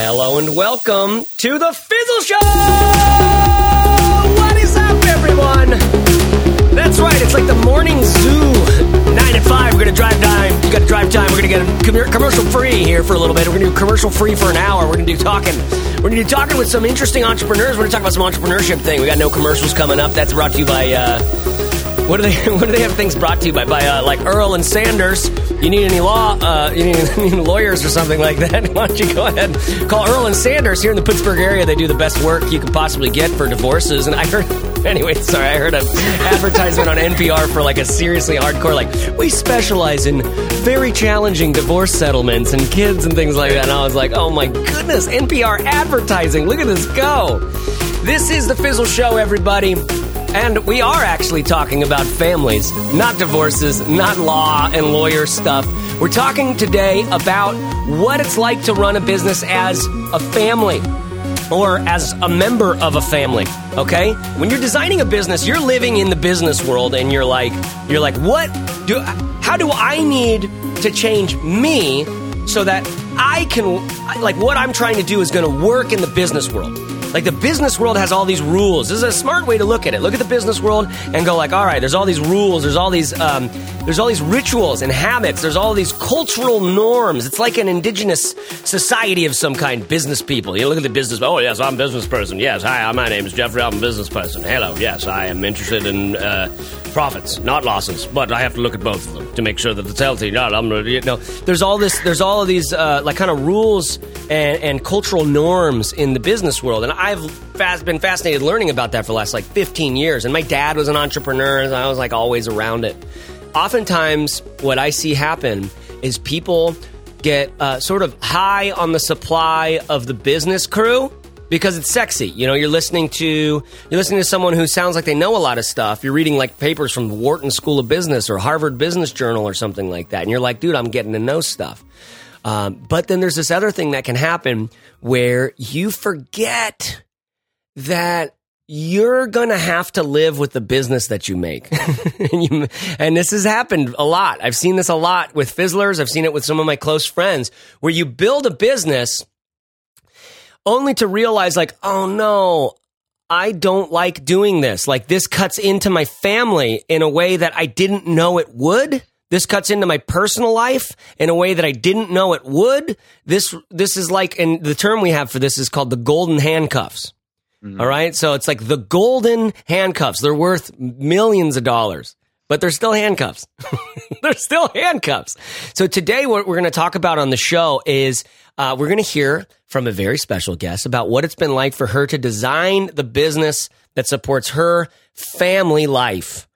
Hello and welcome to the Fizzle Show! What is up, everyone? That's right, it's like the morning zoo. Nine at five, we're gonna drive time. You got to drive time. We're gonna get commercial free here for a little bit. We're gonna do commercial free for an hour. We're gonna do talking. We're gonna do talking with some interesting entrepreneurs. We're gonna talk about some entrepreneurship thing. We got no commercials coming up. That's brought to you by. Uh, what do they? What do they have things brought to you by? By uh, like Earl and Sanders. You need any law? Uh, you need lawyers or something like that? Why don't you go ahead and call Earl and Sanders here in the Pittsburgh area? They do the best work you could possibly get for divorces. And I heard. Anyway, sorry, I heard an advertisement on NPR for like a seriously hardcore, like, we specialize in very challenging divorce settlements and kids and things like that. And I was like, oh my goodness, NPR advertising. Look at this go. This is the Fizzle Show, everybody. And we are actually talking about families, not divorces, not law and lawyer stuff. We're talking today about what it's like to run a business as a family or as a member of a family, okay? When you're designing a business, you're living in the business world and you're like you're like, "What do how do I need to change me so that I can like what I'm trying to do is going to work in the business world?" Like the business world has all these rules. This is a smart way to look at it. Look at the business world and go like, all right, there's all these rules, there's all these, um, there's all these rituals and habits, there's all these cultural norms. It's like an indigenous society of some kind. Business people. You look at the business. Oh yes, I'm a business person. Yes, hi, my name is Jeffrey. I'm a business person. Hello. Yes, I am interested in uh, profits, not losses, but I have to look at both of them to make sure that it's healthy. Not, I'm, you know, there's all this, there's all of these uh, like kind of rules and, and cultural norms in the business world, and I've fast, been fascinated learning about that for the last like 15 years. And my dad was an entrepreneur, and I was like always around it. Oftentimes, what I see happen is people get uh, sort of high on the supply of the business crew because it's sexy. You know, you're listening to you're listening to someone who sounds like they know a lot of stuff. You're reading like papers from the Wharton School of Business or Harvard Business Journal or something like that, and you're like, dude, I'm getting to know stuff. Um, but then there's this other thing that can happen where you forget that you're going to have to live with the business that you make. and, you, and, this has happened a lot. I've seen this a lot with Fizzlers. I've seen it with some of my close friends where you build a business only to realize, like, oh no, I don't like doing this. Like, this cuts into my family in a way that I didn't know it would. This cuts into my personal life in a way that I didn't know it would. This this is like, and the term we have for this is called the golden handcuffs. Mm-hmm. All right, so it's like the golden handcuffs. They're worth millions of dollars, but they're still handcuffs. they're still handcuffs. So today, what we're going to talk about on the show is uh, we're going to hear from a very special guest about what it's been like for her to design the business that supports her family life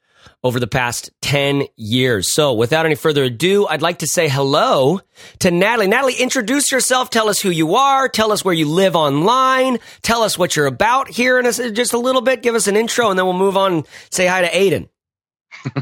over the past 10 years. So without any further ado, I'd like to say hello to Nathalie. Nathalie, introduce yourself. Tell us who you are. Tell us where you live online. Tell us what you're about here in a, just a little bit. Give us an intro and then we'll move on. Say hi to Aiden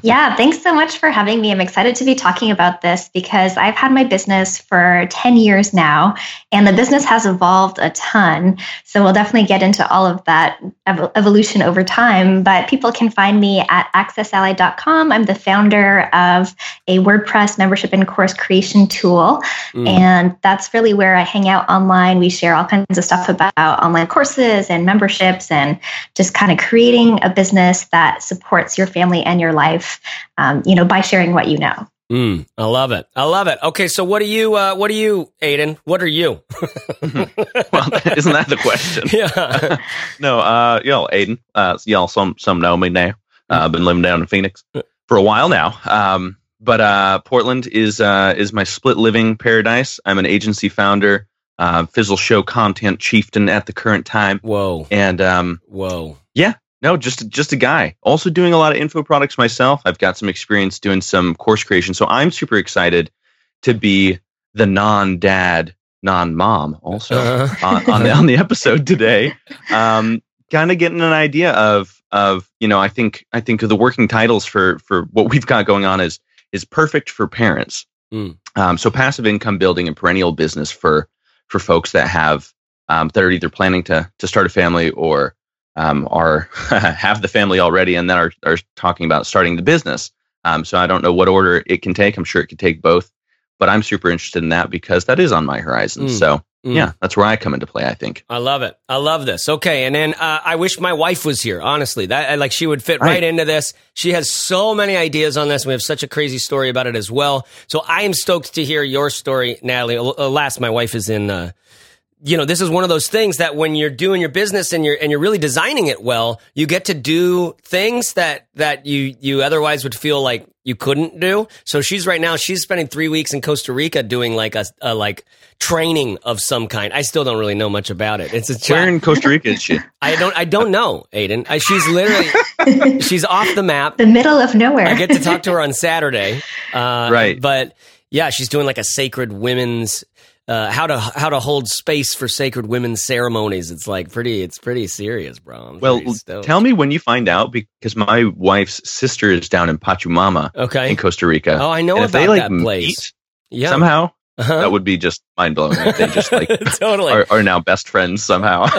yeah, thanks so much for having me. I'm excited to be talking about this because I've had my business for 10 years now, and the business has evolved a ton. So we'll definitely get into all of that ev- evolution over time. But people can find me at accessally.com. I'm the founder of a WordPress membership and course creation tool. Mm. And that's really where I hang out online. We share all kinds of stuff about online courses and memberships and just kind of creating a business that supports your family and your life life, um, you know, by sharing what you know. Mm, I love it. I love it. Okay, so what are you? Uh, what are you, Aiden? What are you? well, isn't that the question? Yeah. no, uh, y'all, Aiden. Uh, y'all, some some know me now. Uh, I've been living down in Phoenix for a while now. Um, but uh, Portland is uh, is my split living paradise. I'm an agency founder, uh, Fizzle Show content chieftain at the current time. Whoa. And um, whoa. Yeah, no, just just a guy. Also doing a lot of info products myself. I've got some experience doing some course creation, so I'm super excited to be the non-dad, non-mom also uh-huh. on, on, the on the episode today. Um, kind of getting an idea of of you know I think I think the working titles for for what we've got going on is is perfect for parents. Mm. Um, so passive income building and perennial business for for folks that have um, that are either planning to to start a family or um, are have the family already and then are, are talking about starting the business. Um, so I don't know what order it can take. I'm sure it could take both, but I'm super interested in that because that is on my horizon. Mm. So Mm. yeah, that's where I come into play. I think. I love it. I love this. Okay, and then uh, I wish my wife was here. Honestly, that like she would fit right. Right. into this. She has so many ideas on this. We have such a crazy story about it as well. So I am stoked to hear your story, Nathalie. Alas, my wife is in. Uh, you know, this is one of those things that when you're doing your business and you're and you're really designing it well, you get to do things that that you you otherwise would feel like you couldn't do. So she's right now she's spending three weeks in Costa Rica doing like a, a like training of some kind. I still don't really know much about it. It's a Where in Costa Rica is she? I don't I don't know, Aiden. I, she's literally she's off the map. The middle of nowhere. I get to talk to her on Saturday. Uh, Right. But yeah, she's doing like a sacred women's uh, how to how to hold space for sacred women's ceremonies. It's like pretty it's pretty serious, bro. I'm Well, tell me when you find out because my wife's sister is down in Pachamama Okay. in Costa Rica. Oh, I know about they like that meet place. Yeah. somehow, Uh-huh. that would be just mind blowing. If they just like totally. are, are now best friends somehow.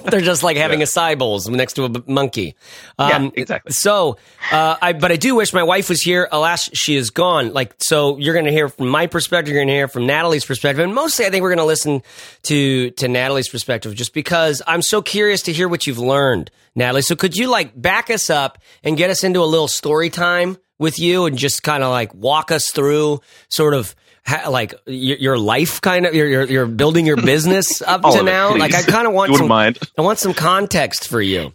They're just like having a acai bowls next to a b- monkey. Yeah, exactly. So, uh, I but I do wish my wife was here. Alas, she is gone. Like, so you're going to hear from my perspective. You're going to hear from Nathalie's perspective, and mostly, I think we're going to listen to to Nathalie's perspective, just because I'm so curious to hear what you've learned, Nathalie. So, could you like back us up and get us into a little story time with you, and just kind of like walk us through sort of. Ha, like your, your life, kind of, you're, you're, you're building your business up to of it, now. Like, I kind of want some mind. I want some context for you.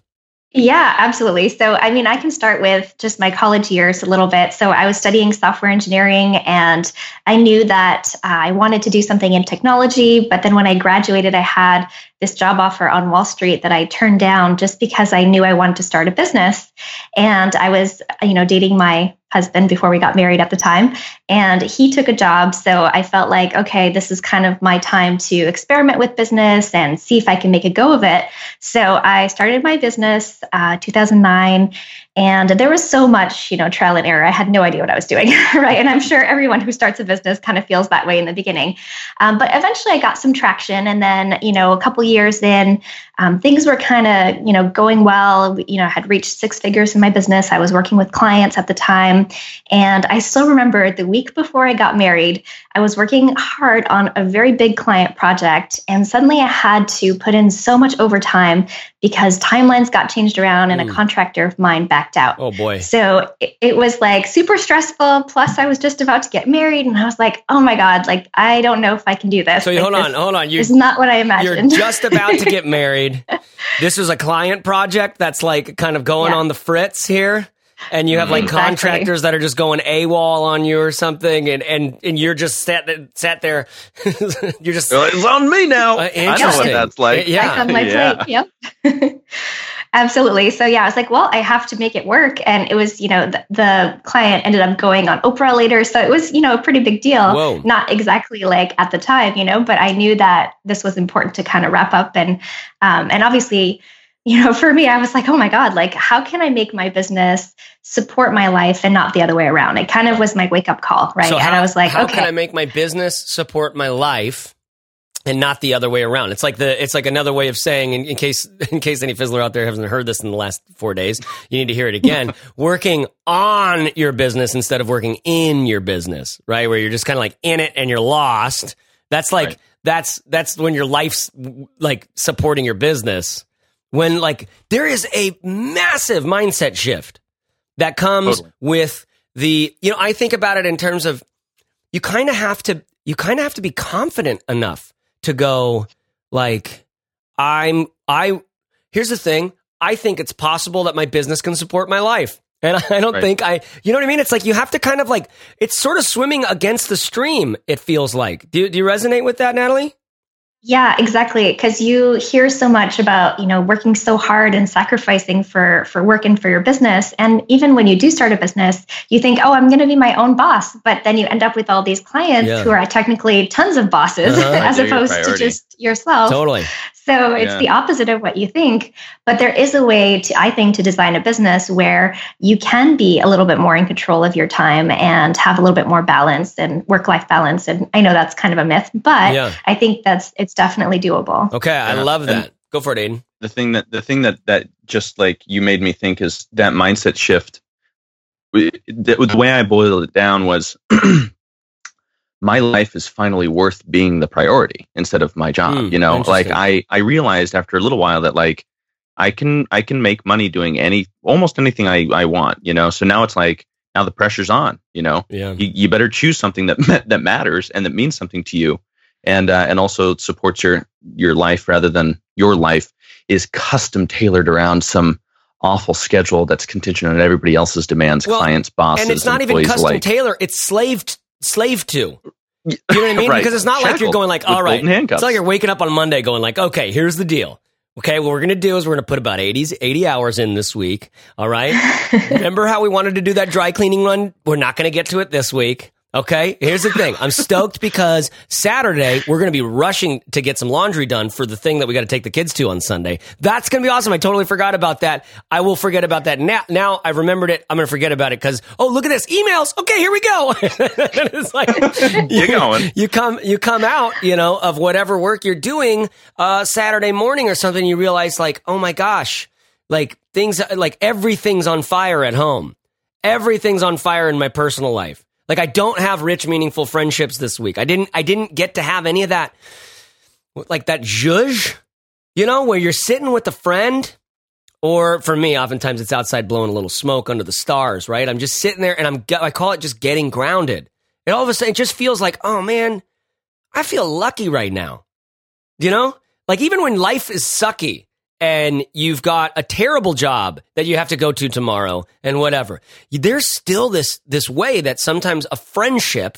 Yeah, absolutely. So, I mean, I can start with just my college years a little bit. So, I was studying software engineering and I knew that uh, I wanted to do something in technology. But then when I graduated, I had this job offer on Wall Street that I turned down just because I knew I wanted to start a business. And I was, you know, dating my husband before we got married at the time. And he took a job. So I felt like, okay, this is kind of my time to experiment with business and see if I can make a go of it. So I started my business uh, 2009. And there was so much, you know, trial and error. I had no idea what I was doing, right? And I'm sure everyone who starts a business kind of feels that way in the beginning. Um, but eventually I got some traction. And then, you know, a couple years in, um, things were kind of, you know, going well. You know, I had reached six figures in my business. I was working with clients at the time. And I still remember the week before I got married, I was working hard on a very big client project. And suddenly I had to put in so much overtime because timelines got changed around and Mm. a contractor of mine backed out. Oh boy. So it, it was like super stressful. Plus, I was just about to get married, and I was like, "Oh my god! Like I don't know if I can do this." So Like, hold on, this hold on. You is not what I imagined you're just about to get married. This was a client project that's like kind of going Yeah. on the fritz here. And you have like Exactly. contractors that are just going AWOL on you or something, and, and, and you're just sat there, sat there. you're just Well, It's on me now. Uh, I know what interesting. that's like. Yeah. Back on my Yeah. plate. Yep. Absolutely. So yeah, I was like, well, I have to make it work, and it was, you know, the, the client ended up going on Oprah later, so it was, you know, a pretty big deal. Whoa. Not exactly like at the time, you know, but I knew that this was important to kind of wrap up, and um, and obviously, you know, for me, I was like, oh my god, like how can I make my business support my life and not the other way around? It kind of was my wake up call, right? So and how, I was like, how okay, can I make my business support my life and not the other way around? It's like the it's like another way of saying in, in case in case any fizzler out there hasn't heard this in the last four days, you need to hear it again. working on your business instead of working in your business, right? Where you're just kind of like in it and you're lost. That's like Right. that's that's when your life's like supporting your business. When like there is a massive mindset shift that comes Totally. with the you know i think about it in terms of you kind of have to you kind of have to be confident enough to go like i'm i here's the thing. I think it's possible that my business can support my life. And i don't Right. think i you know what i mean? It's like you have to kind of like it's sort of swimming against the stream it feels like. Do, do you resonate with that nathalie Yeah, exactly. Because you hear so much about you know working so hard and sacrificing for for work and for your business, and even when you do start a business, you think, oh, I'm going to be my own boss, but then you end up with all these clients Yeah. who are technically tons of bosses, Uh-huh. as opposed to just yourself. totally So it's Yeah. the opposite of what you think. But there is a way to, I think, to design a business where you can be a little bit more in control of your time and have a little bit more balance and work life balance. And I know that's kind of a myth, but Yeah. I think that's it's definitely doable. okay i Yeah. love And- that go for it aiden the thing that the thing that that just like you made me think is that mindset shift. The, the way I boiled it down was my life is finally worth being the priority instead of my job. Hmm, you know, like. I I realized after a little while that like I can I can make money doing any almost anything I I want. You know, so now it's like now the pressure's on. You know, Yeah. you, you better choose something that that matters and that means something to you, and uh, and also supports your your life rather than your life is custom tailored around some awful schedule that's contingent on everybody else's demands, Well, clients, bosses, and it's not even custom alike. tailor; it's slaved slave to. You know what I mean? Right. Because it's not like you're going like, all right. It's like you're waking up on Monday going like, okay, here's the deal. Okay, what we're gonna do is we're gonna put about 80, 80 hours in this week. All right. Remember how we wanted to do that dry cleaning run? We're not gonna get to it this week. Okay, here's the thing. I'm stoked because Saturday we're going to be rushing to get some laundry done for the thing that we got to take the kids to on Sunday. That's going to be awesome. I totally forgot about that. I will forget about that now. Now I remembered it. I'm going to forget about it because oh look at this emails. Okay, here we go. it's like You're going. you come you come out you know of whatever work you're doing uh saturday morning or something you realize like oh my gosh like things like everything's on fire at home everything's on fire in my personal life like i don't have rich meaningful friendships this week i didn't i didn't get to have any of that like that zhuzh you know where you're sitting with a friend or for me oftentimes it's outside blowing a little smoke under the stars right i'm just sitting there and i'm i call it just getting grounded and all of a sudden it just feels like oh man I feel lucky right now. You know? Like even when life is sucky and you've got a terrible job that you have to go to tomorrow and whatever. There's still this this way that sometimes a friendship,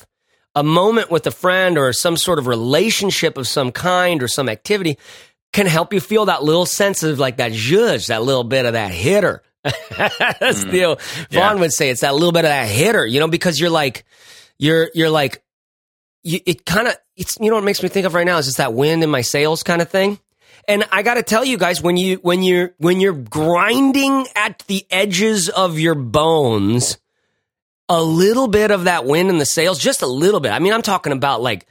a moment with a friend or some sort of relationship of some kind or some activity can help you feel that little sense of like that zhuzh, that little bit of that hitter. That's you know, Vaughn Yeah. would say it's that little bit of that hitter, you know, because you're like you're you're like you, it kind of it's you know what makes me think of right now is just that wind in my sails kind of thing. And I got to tell you guys when you when you're when you're grinding at the edges of your bones, a little bit of that wind in the sails, just a little bit. I mean, I'm talking about like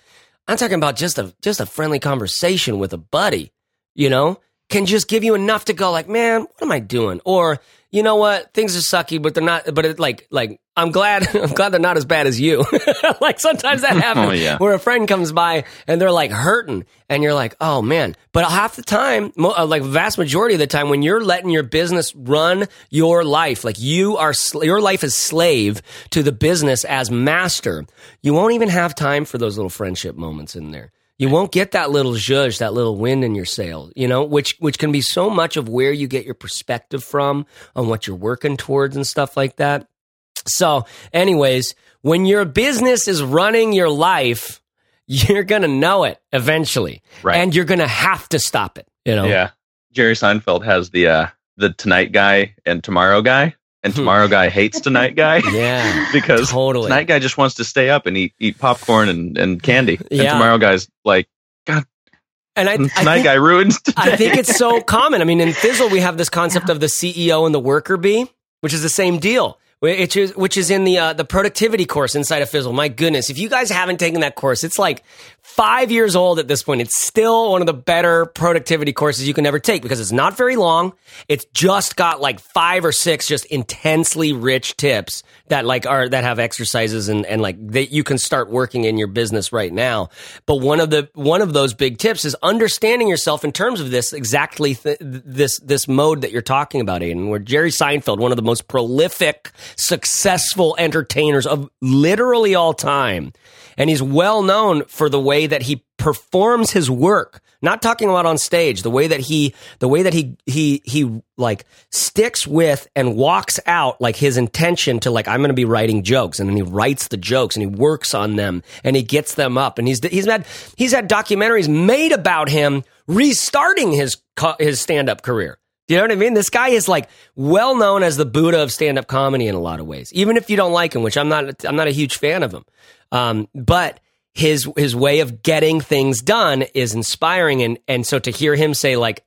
I'm talking about just a just a friendly conversation with a buddy, you know, can just give you enough to go like, man, what am I doing? Or you know what, things are sucky, but they're not. But it like like I'm glad I'm glad they're not as bad as you. like sometimes that happens Oh, yeah. where a friend comes by and they're like hurting, and you're like, oh man. But half the time, mo- uh, like vast majority of the time, when you're letting your business run your life, like you are, sl- your life is slave to the business as master. You won't even have time for those little friendship moments in there. You won't get that little zhuzh, that little wind in your sail, you know, which which can be so much of where you get your perspective from on what you're working towards and stuff like that. So, anyways, when your business is running your life, you're gonna know it eventually, Right. and you're gonna have to stop it. You know, Yeah. Jerry Seinfeld has the uh the tonight guy and tomorrow guy. And Hmm. tomorrow guy hates tonight guy yeah, because totally. tonight guy just wants to stay up and eat eat popcorn and, and candy. And Yeah. tomorrow guy's like God and I, I tonight think, guy ruins today. I think it's so common. I mean, in Fizzle, we have this concept of the CEO and the worker bee, which is the same deal. Which is which is in the uh, the productivity course inside of Fizzle. My goodness, if you guys haven't taken that course, it's like five years old at this point. It's still one of the better productivity courses you can ever take because it's not very long. It's just got like five or six just intensely rich tips that like are that have exercises and and like that you can start working in your business right now. But one of the one of those big tips is understanding yourself in terms of this exactly th- this this mode that you're talking about, Aiden. Where Jerry Seinfeld, one of the most prolific, successful entertainers of literally all time, and he's well known for the way that he performs his work not talking about on stage the way that he the way that he he he like sticks with and walks out like his intention to like i'm going to be writing jokes and then he writes the jokes and he works on them and he gets them up and he's he's had he's had documentaries made about him restarting his his stand-up career you know what I mean? This guy is like well known as the Buddha of stand-up comedy in a lot of ways. Even if you don't like him, which I'm not, I'm not a huge fan of him. Um, but his his way of getting things done is inspiring, and and so to hear him say like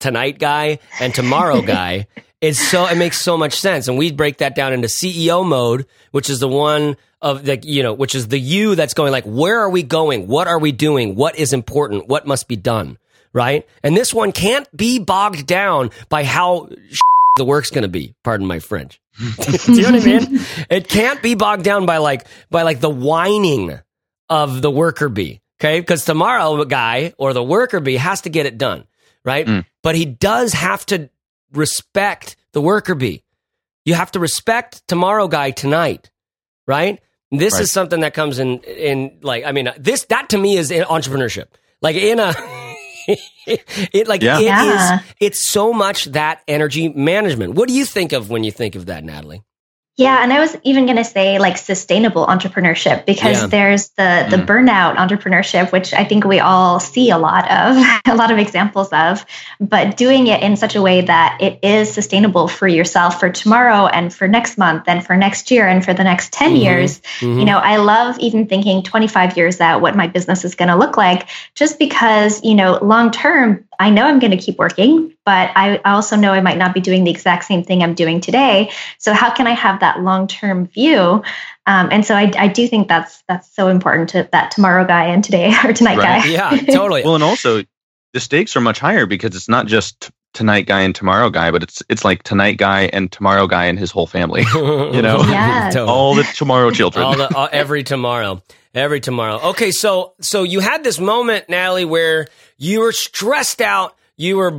tonight guy and tomorrow guy, it's so it makes so much sense. And we break that down into CEO mode, which is the one of the you know, which is the you that's going like, where are we going? What are we doing? What is important? What must be done? Right? And this one can't be bogged down by how the work's going to be. Pardon my French. Do you know what I mean? It can't be bogged down by like by like the whining of the worker bee. Okay. Because tomorrow guy or the worker bee has to get it done. Right. Mm. But he does have to respect the worker bee. You have to respect tomorrow guy tonight. Right. This Right. is something that comes in, in like, I mean, this, that to me is in entrepreneurship. Like in a, it like Yeah. it is- Yeah. it's so much that energy management. What do you think of when you think of that, Nathalie? Yeah, and I was even going to say like sustainable entrepreneurship because Yeah. there's the the Mm. burnout entrepreneurship which I think we all see a lot of, a lot of examples of, but doing it in such a way that it is sustainable for yourself for tomorrow and for next month and for next year and for the next 10 Mhm. years. Mhm. You know, I love even thinking 25 years out what my business is going to look like just because, you know, long term I know I'm going to keep working, but I also know I might not be doing the exact same thing I'm doing today. So how can I have that long term view? Um, and so I, I do think that's that's so important to that tomorrow guy and today or tonight Right. guy. yeah, totally. Well, and also the stakes are much higher because it's not just t- tonight guy and tomorrow guy, but it's it's like tonight guy and tomorrow guy and his whole family, you know. Yes. all the tomorrow children. all the all, every tomorrow, every tomorrow. Okay, so so you had this moment, Nathalie, where you were stressed out. You were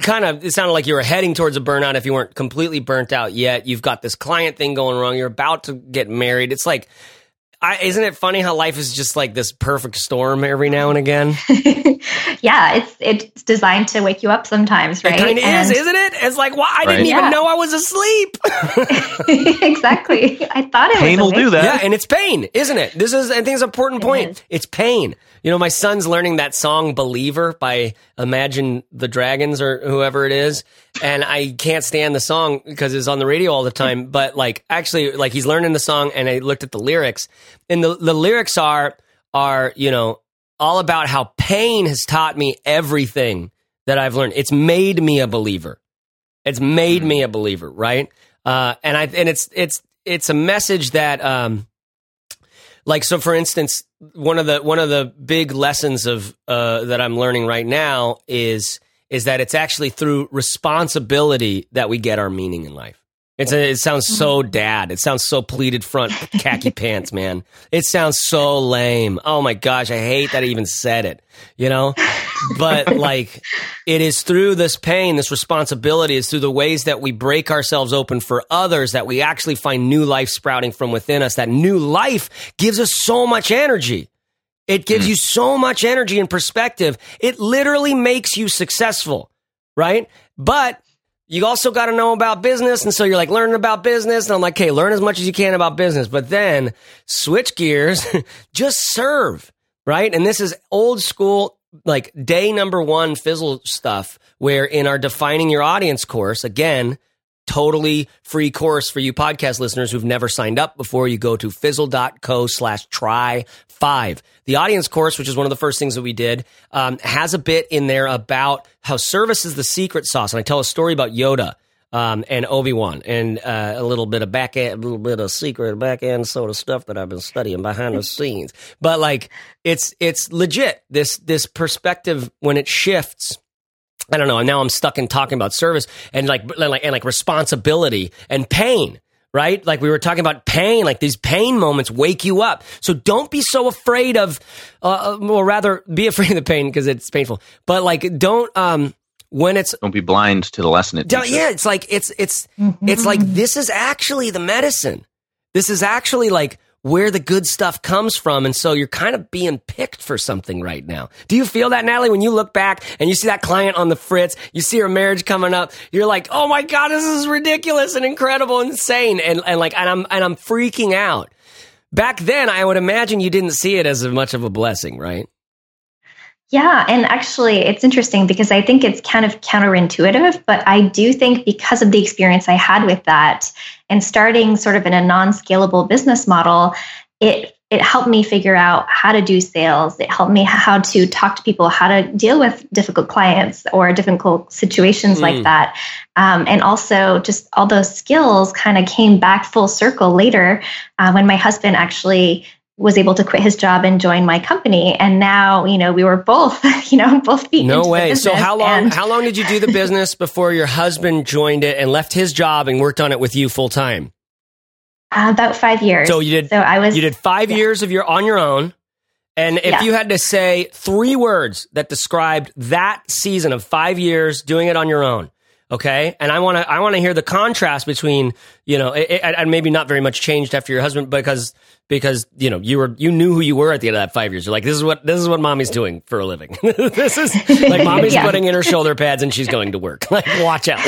kind of. It sounded like you were heading towards a burnout. If you weren't completely burnt out yet, you've got this client thing going wrong. You're about to get married. It's like. I, isn't it funny how life is just like this perfect storm every now and again? yeah, it's it's designed to wake you up sometimes, right? It kind of is, And- isn't it? It's like, well, I didn't even Yeah. know I was asleep. exactly. I thought it Pain was will do that. Yeah, and it's pain, isn't it? This is, I think, it's an important It point. is. It's pain. You know, my son's learning that song "Believer" by Imagine the Dragons or whoever it is, and I can't stand the song because it's on the radio all the time. But like, actually, like he's learning the song, and I looked at the lyrics, and the the lyrics are are you know all about how pain has taught me everything that I've learned. It's made me a believer. It's made me a believer, right? Uh, and I and it's it's it's a message that um, like so for instance one of the one of the big lessons of uh, that i'm learning right now is is that it's actually through responsibility that we get our meaning in life it's a, it sounds so mm-hmm. dad. It sounds so pleated front khaki pants man. It sounds so lame. Oh my gosh i hate that i even said it you know? But like it is through this pain this responsibility is through the ways that we break ourselves open for others that we actually find new life sprouting from within us. That new life gives us so much energy. It gives mm. you so much energy and perspective. It literally makes you successful right? But you also got to know about business. And so you're like learning about business. And I'm like, okay, learn as much as you can about business, but then switch gears, just serve, right? And this is old school, like day number one fizzle stuff, where in our defining your audience course, again, totally free course for you podcast listeners who've never signed up before. You go to fizzle.co slash try five. The audience course, which is one of the first things that we did, um, has a bit in there about how service is the secret sauce. And I tell a story about Yoda. Um, and Obi Wan, and uh, a little bit of back end, a little bit of secret back end sort of stuff that I've been studying behind the scenes. But like, it's it's legit. This this perspective when it shifts, I don't know. Now I'm stuck in talking about service and like, like and like responsibility and pain, right? Like we were talking about pain. Like these pain moments wake you up. So don't be so afraid of, uh, or rather, be afraid of the pain because it's painful. But like, don't um when it's Don't be blind to the lesson it teaches. yeah, it's like it's it's it's like this is actually the medicine. This is actually like where the good stuff comes from, and so you're kind of being picked for something right now. Do you feel that, Nathalie? When you look back and you see that client on the fritz, you see her marriage coming up, you're like, "Oh my god, this is ridiculous and incredible, insane," and and like, and I'm and I'm freaking out. Back then, I would imagine you didn't see it as much of a blessing, right? Yeah, and actually, it's interesting because I think it's kind of counterintuitive, but I do think because of the experience I had with that and starting sort of in a non scalable business model, it it helped me figure out how to do sales. It helped me how to talk to people, how to deal with difficult clients or difficult situations Mm. like that. Um, and also, just all those skills kind of came back full circle later uh, when my husband actually was able to quit his job and join my company. And now, you know, we were both, you know, both feet No way. So how long And, how long did you do the business before your husband joined it and left his job and worked on it with you full time? uh, about five years. So you did So I was. you did 5 yeah. years of your on your own And if Yeah. you had to say three words that described that season of five years doing it on your own, okay, and I want to I want to hear the contrast between you know it, it- and maybe not very much changed after your husband because because you know you were you knew who you were at the end of that five years. You're like this is what this is what mommy's doing for a living. this is like mommy's Yeah. putting in her shoulder pads and she's going to work. Like watch out.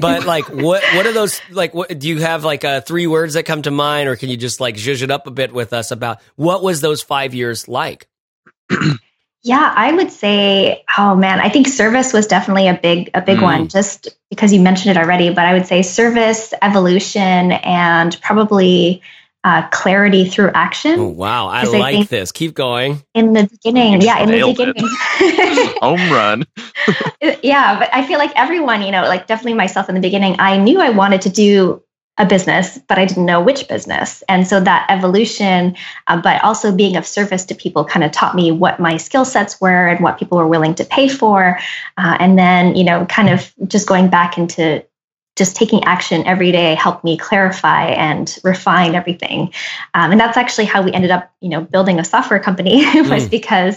but like what what are those like what do you have like uh, three words that come to mind or can you just like zhuzh it up a bit with us about what was those five years like Yeah, I would say, oh man, I think service was definitely a big a big Mm. one just because you mentioned it already, but I would say service, evolution, and probably uh, clarity through action. oh wow i 'Cause I like think- this keep going In the beginning, yeah, in the beginning. Home run. yeah, but I feel like everyone, you know, like definitely myself in the beginning, I knew I wanted to do a business, but I didn't know which business. And so that evolution, uh, but also being of service to people kind of taught me what my skill sets were and what people were willing to pay for. Uh, and then, you know, kind of just going back into just taking action every day helped me clarify and refine everything. Um, and that's actually how we ended up, you know, building a software company was Mm. because,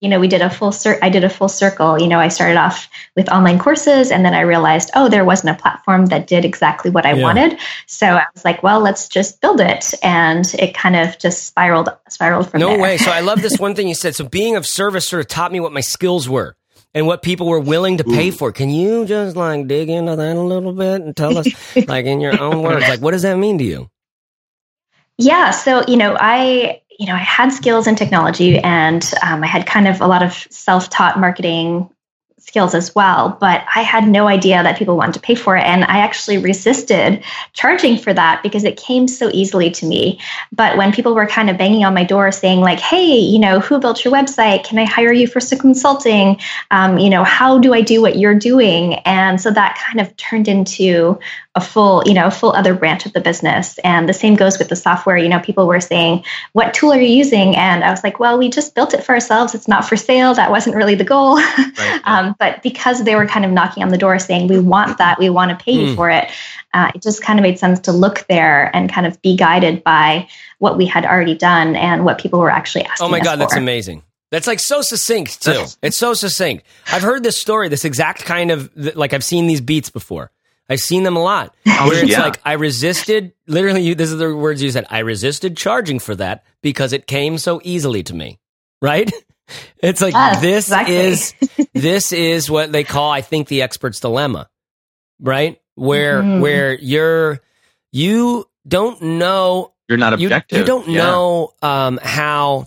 you know, we did a full cir- I did a full circle. You know, I started off with online courses and then I realized, oh, there wasn't a platform that did exactly what I Yeah. wanted. So I was like, well, let's just build it. And it kind of just spiraled, spiraled from no there. way so i love this one thing you said so being of service sort of taught me what my skills were and what people were willing to pay for can you just like dig into that a little bit and tell us like in your own words like what does that mean to you Yeah. So, you know, I, you know, I had skills in technology and um, I had kind of a lot of self taught marketing skills as well, but I had no idea that people wanted to pay for it. And I actually resisted charging for that because it came so easily to me. But when people were kind of banging on my door saying, like, hey, you know, who built your website? Can I hire you for some consulting? Um, you know, how do I do what you're doing? And so that kind of turned into a full, you know, a full other branch of the business. And the same goes with the software. You know, people were saying, what tool are you using? And I was like, well, we just built it for ourselves. It's not for sale. That wasn't really the goal. Right. um, but because they were kind of knocking on the door saying, we want that, we want to pay Hmm. you for it, uh, it just kind of made sense to look there and kind of be guided by what we had already done and what people were actually asking. Oh my god, that's amazing. That's like so succinct too. It's so succinct. I've heard this story, this exact kind of like I've seen these beats before. I've seen them a lot. Where it's yeah. like I resisted. Literally, you, this is the words you said. I resisted charging for that because it came so easily to me. Right? It's like Yes, this exactly. is this is what they call, I think, the expert's dilemma. Right? Where Mhm. where you're you don't know You're not you, objective. you don't Yeah. know um, how.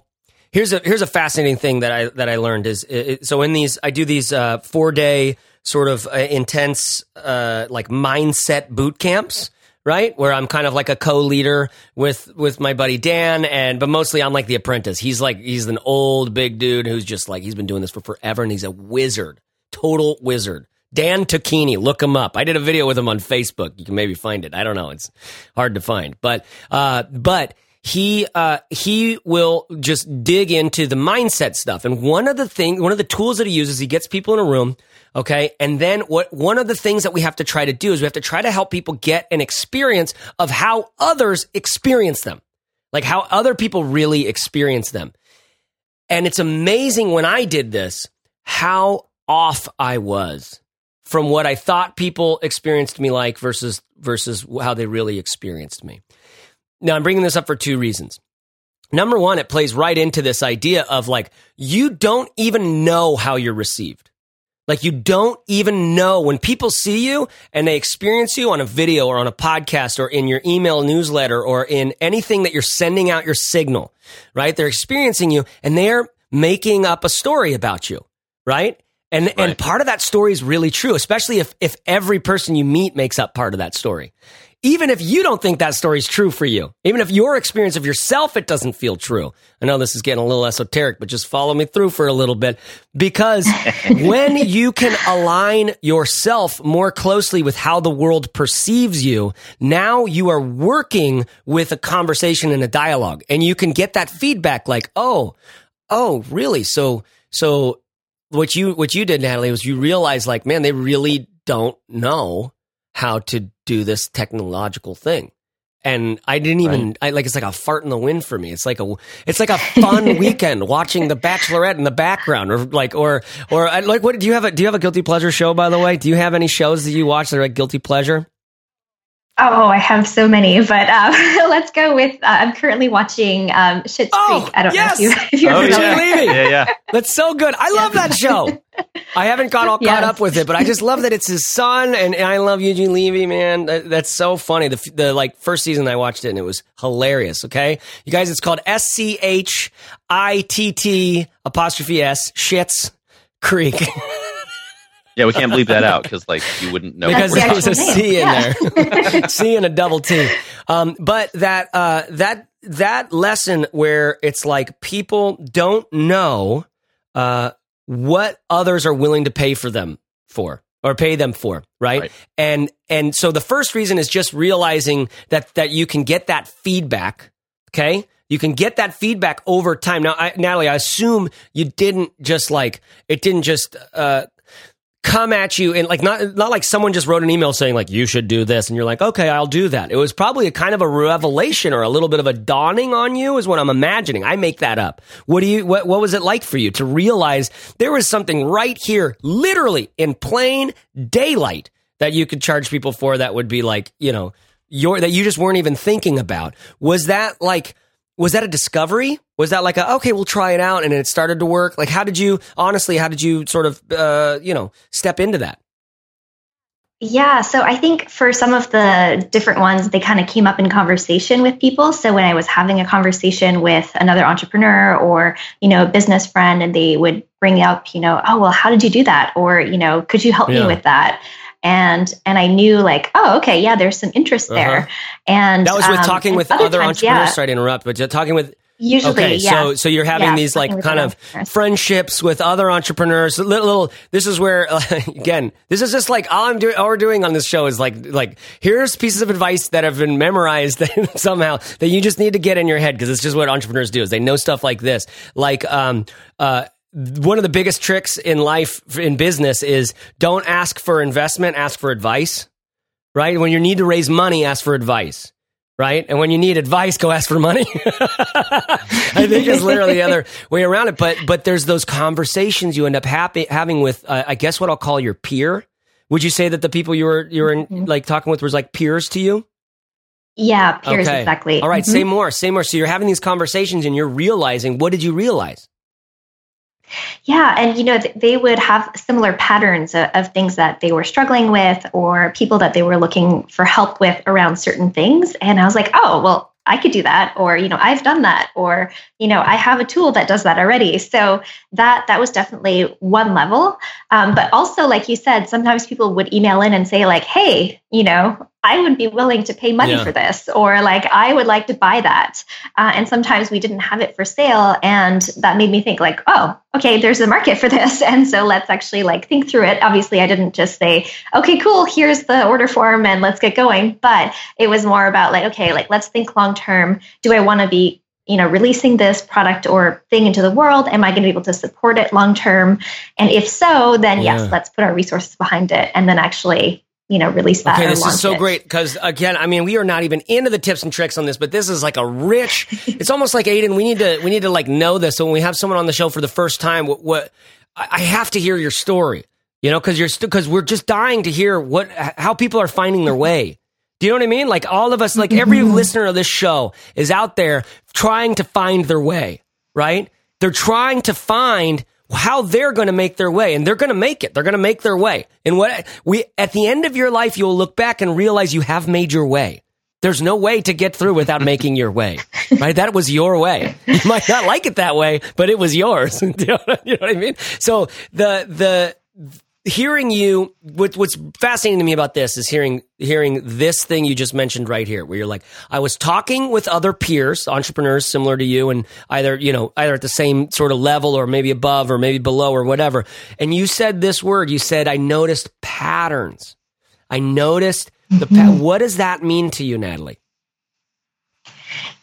Here's a here's a fascinating thing that I that I learned is it, it- so in these I do these uh, four day sort of uh, intense uh, like mindset boot camps right where I'm kind of like a co-leader with with my buddy Dan and but mostly I'm like the apprentice he's like he's an old big dude who's just like he's been doing this for forever and he's a wizard total wizard Dan Tocchini, look him up. I did a video with him on Facebook. You can maybe find it. I don't know. It's hard to find, but uh, but he uh, he will just dig into the mindset stuff. And one of the things, one of the tools that he uses, he gets people in a room, okay, and then what? One of the things that we have to try to do is we have to try to help people get an experience of how others experience them, like how other people really experience them. And it's amazing when I did this how off I was from what I thought people experienced me like versus versus how they really experienced me. Now I'm bringing this up for two reasons. Number one, it plays right into this idea of like you don't even know how you're received. Like you don't even know when people see you and they experience you on a video or on a podcast or in your email newsletter or in anything that you're sending out your signal, right? They're experiencing you and they're making up a story about you, right? And and part of that story is really true, especially if if every person you meet makes up part of that story. Even if you don't think that story's true for you, even if your experience of yourself it doesn't feel true. I know this is getting a little esoteric, but just follow me through for a little bit because when you can align yourself more closely with how the world perceives you, now you are working with a conversation and a dialogue and you can get that feedback like, "Oh, oh, really? So so what you what you did, Nathalie, was you realized like, man, they really don't know how to do this technological thing. and I didn't even right. I like it's like a fart in the wind for me. It's like a it's like a fun weekend watching The Bachelorette in the background, or like or or like what do you have a do you have a guilty pleasure show by the way? Do you have any shows that you watch that are like guilty pleasure? Oh, I have so many, but uh, let's go with. Uh, I'm currently watching um, Schitt's oh, Creek. I don't yes! know if, you, if you're oh, familiar. Yeah. yeah, yeah. That's so good. I love that show. I haven't got all yes. caught up with it, but I just love that it's his son, and, and I love Eugene Levy, man. That, that's so funny. The the like first season I watched it, and it was hilarious. Okay, you guys, it's called S C H I T T apostrophe S Schitt's Creek. Yeah, we can't bleep that out because like you wouldn't know because there was a C in yeah. there, C and a double T. Um, but that uh, that that lesson where it's like people don't know uh, what others are willing to pay for them for or pay them for, right? right? And and so the first reason is just realizing that that you can get that feedback. Okay, you can get that feedback over time. Now, I, Nathalie, I assume you didn't just like it didn't just uh, come at you and like not not like someone just wrote an email saying like you should do this and you're like okay I'll do that. It was probably a kind of a revelation or a little bit of a dawning on you is what I'm imagining. I make that up. What do you what what was it like for you to realize there was something right here literally in plain daylight that you could charge people for that would be like, you know, your that you just weren't even thinking about. Was that like was that a discovery? Was that like a okay, we'll try it out, and it started to work? Like, how did you honestly? How did you sort of uh, you know step into that? Yeah, so I think for some of the different ones, they kind of came up in conversation with people. So when I was having a conversation with another entrepreneur or, you know, a business friend, and they would bring up, you know, oh, well, how did you do that? Or, you know, could you help yeah. me with that? and and I knew like, oh, okay, yeah, there's some interest uh-huh. there. And that was with um, talking with other, other times, entrepreneurs. Yeah. Sorry to interrupt, but talking with Usually, okay. Yeah. So, so you're having yeah, these like kind of friendships with other entrepreneurs. Little, little, this is where again, this is just like all I'm doing. All we're doing on this show is like, like here's pieces of advice that have been memorized somehow that you just need to get in your head because it's just what entrepreneurs do. Is they know stuff like this, like um, uh, one of the biggest tricks in life in business is don't ask for investment, ask for advice. Right? When you need to raise money, ask for advice. Right? And when you need advice, go ask for money. I think it's literally the other way around it. But but there's those conversations you end up happy, having with, uh, I guess, what I'll call your peer. Would you say that the people you were you were mm-hmm. like talking with was like peers to you? Yeah, peers okay. exactly. All right, mm-hmm. say more, say more. So you're having these conversations and you're realizing what did you realize? Yeah, and you know they would have similar patterns of, of, things that they were struggling with, or people that they were looking for help with around certain things. And I was like, oh, well, I could do that, or you know, I've done that, or you know, I have a tool that does that already. So that that was definitely one level. Um, but also, like you said, sometimes people would email in and say like, hey, you know, I would be willing to pay money yeah. for this, or like, I would like to buy that. Uh, and sometimes we didn't have it for sale. And that made me think, like, oh, okay, there's a market for this. And so let's actually like think through it. Obviously, I didn't just say, okay, cool, here's the order form and let's get going. But it was more about like, okay, like, let's think long term. Do I want to be you know releasing this product or thing into the world am i going to be able to support it long term and if so then yeah. yes let's put our resources behind it and then actually you know, release that. Okay, this is so it. great because again, I mean, we are not even into the tips and tricks on this, but this is like a rich. it's almost like Aiden. We need to we need to like know this. So when we have someone on the show for the first time, what, what I have to hear your story. You know, because you're because st- we're just dying to hear what how people are finding their way. Do you know what I mean? Like all of us, like every mm-hmm. listener of this show is out there trying to find their way. Right? They're trying to find how they're going to make their way and they're going to make it. They're going to make their way. And what we, at the end of your life, you'll look back and realize you have made your way. There's no way to get through without making your way, right? That was your way. You might not like it that way, but it was yours. you know what I mean? So the, the, hearing you what, what's fascinating to me about this is hearing hearing this thing you just mentioned right here where you're like i was talking with other peers entrepreneurs similar to you and either you know either at the same sort of level or maybe above or maybe below or whatever. And you said this word. You said i noticed patterns. I noticed the mm-hmm. what does that mean to you nathalie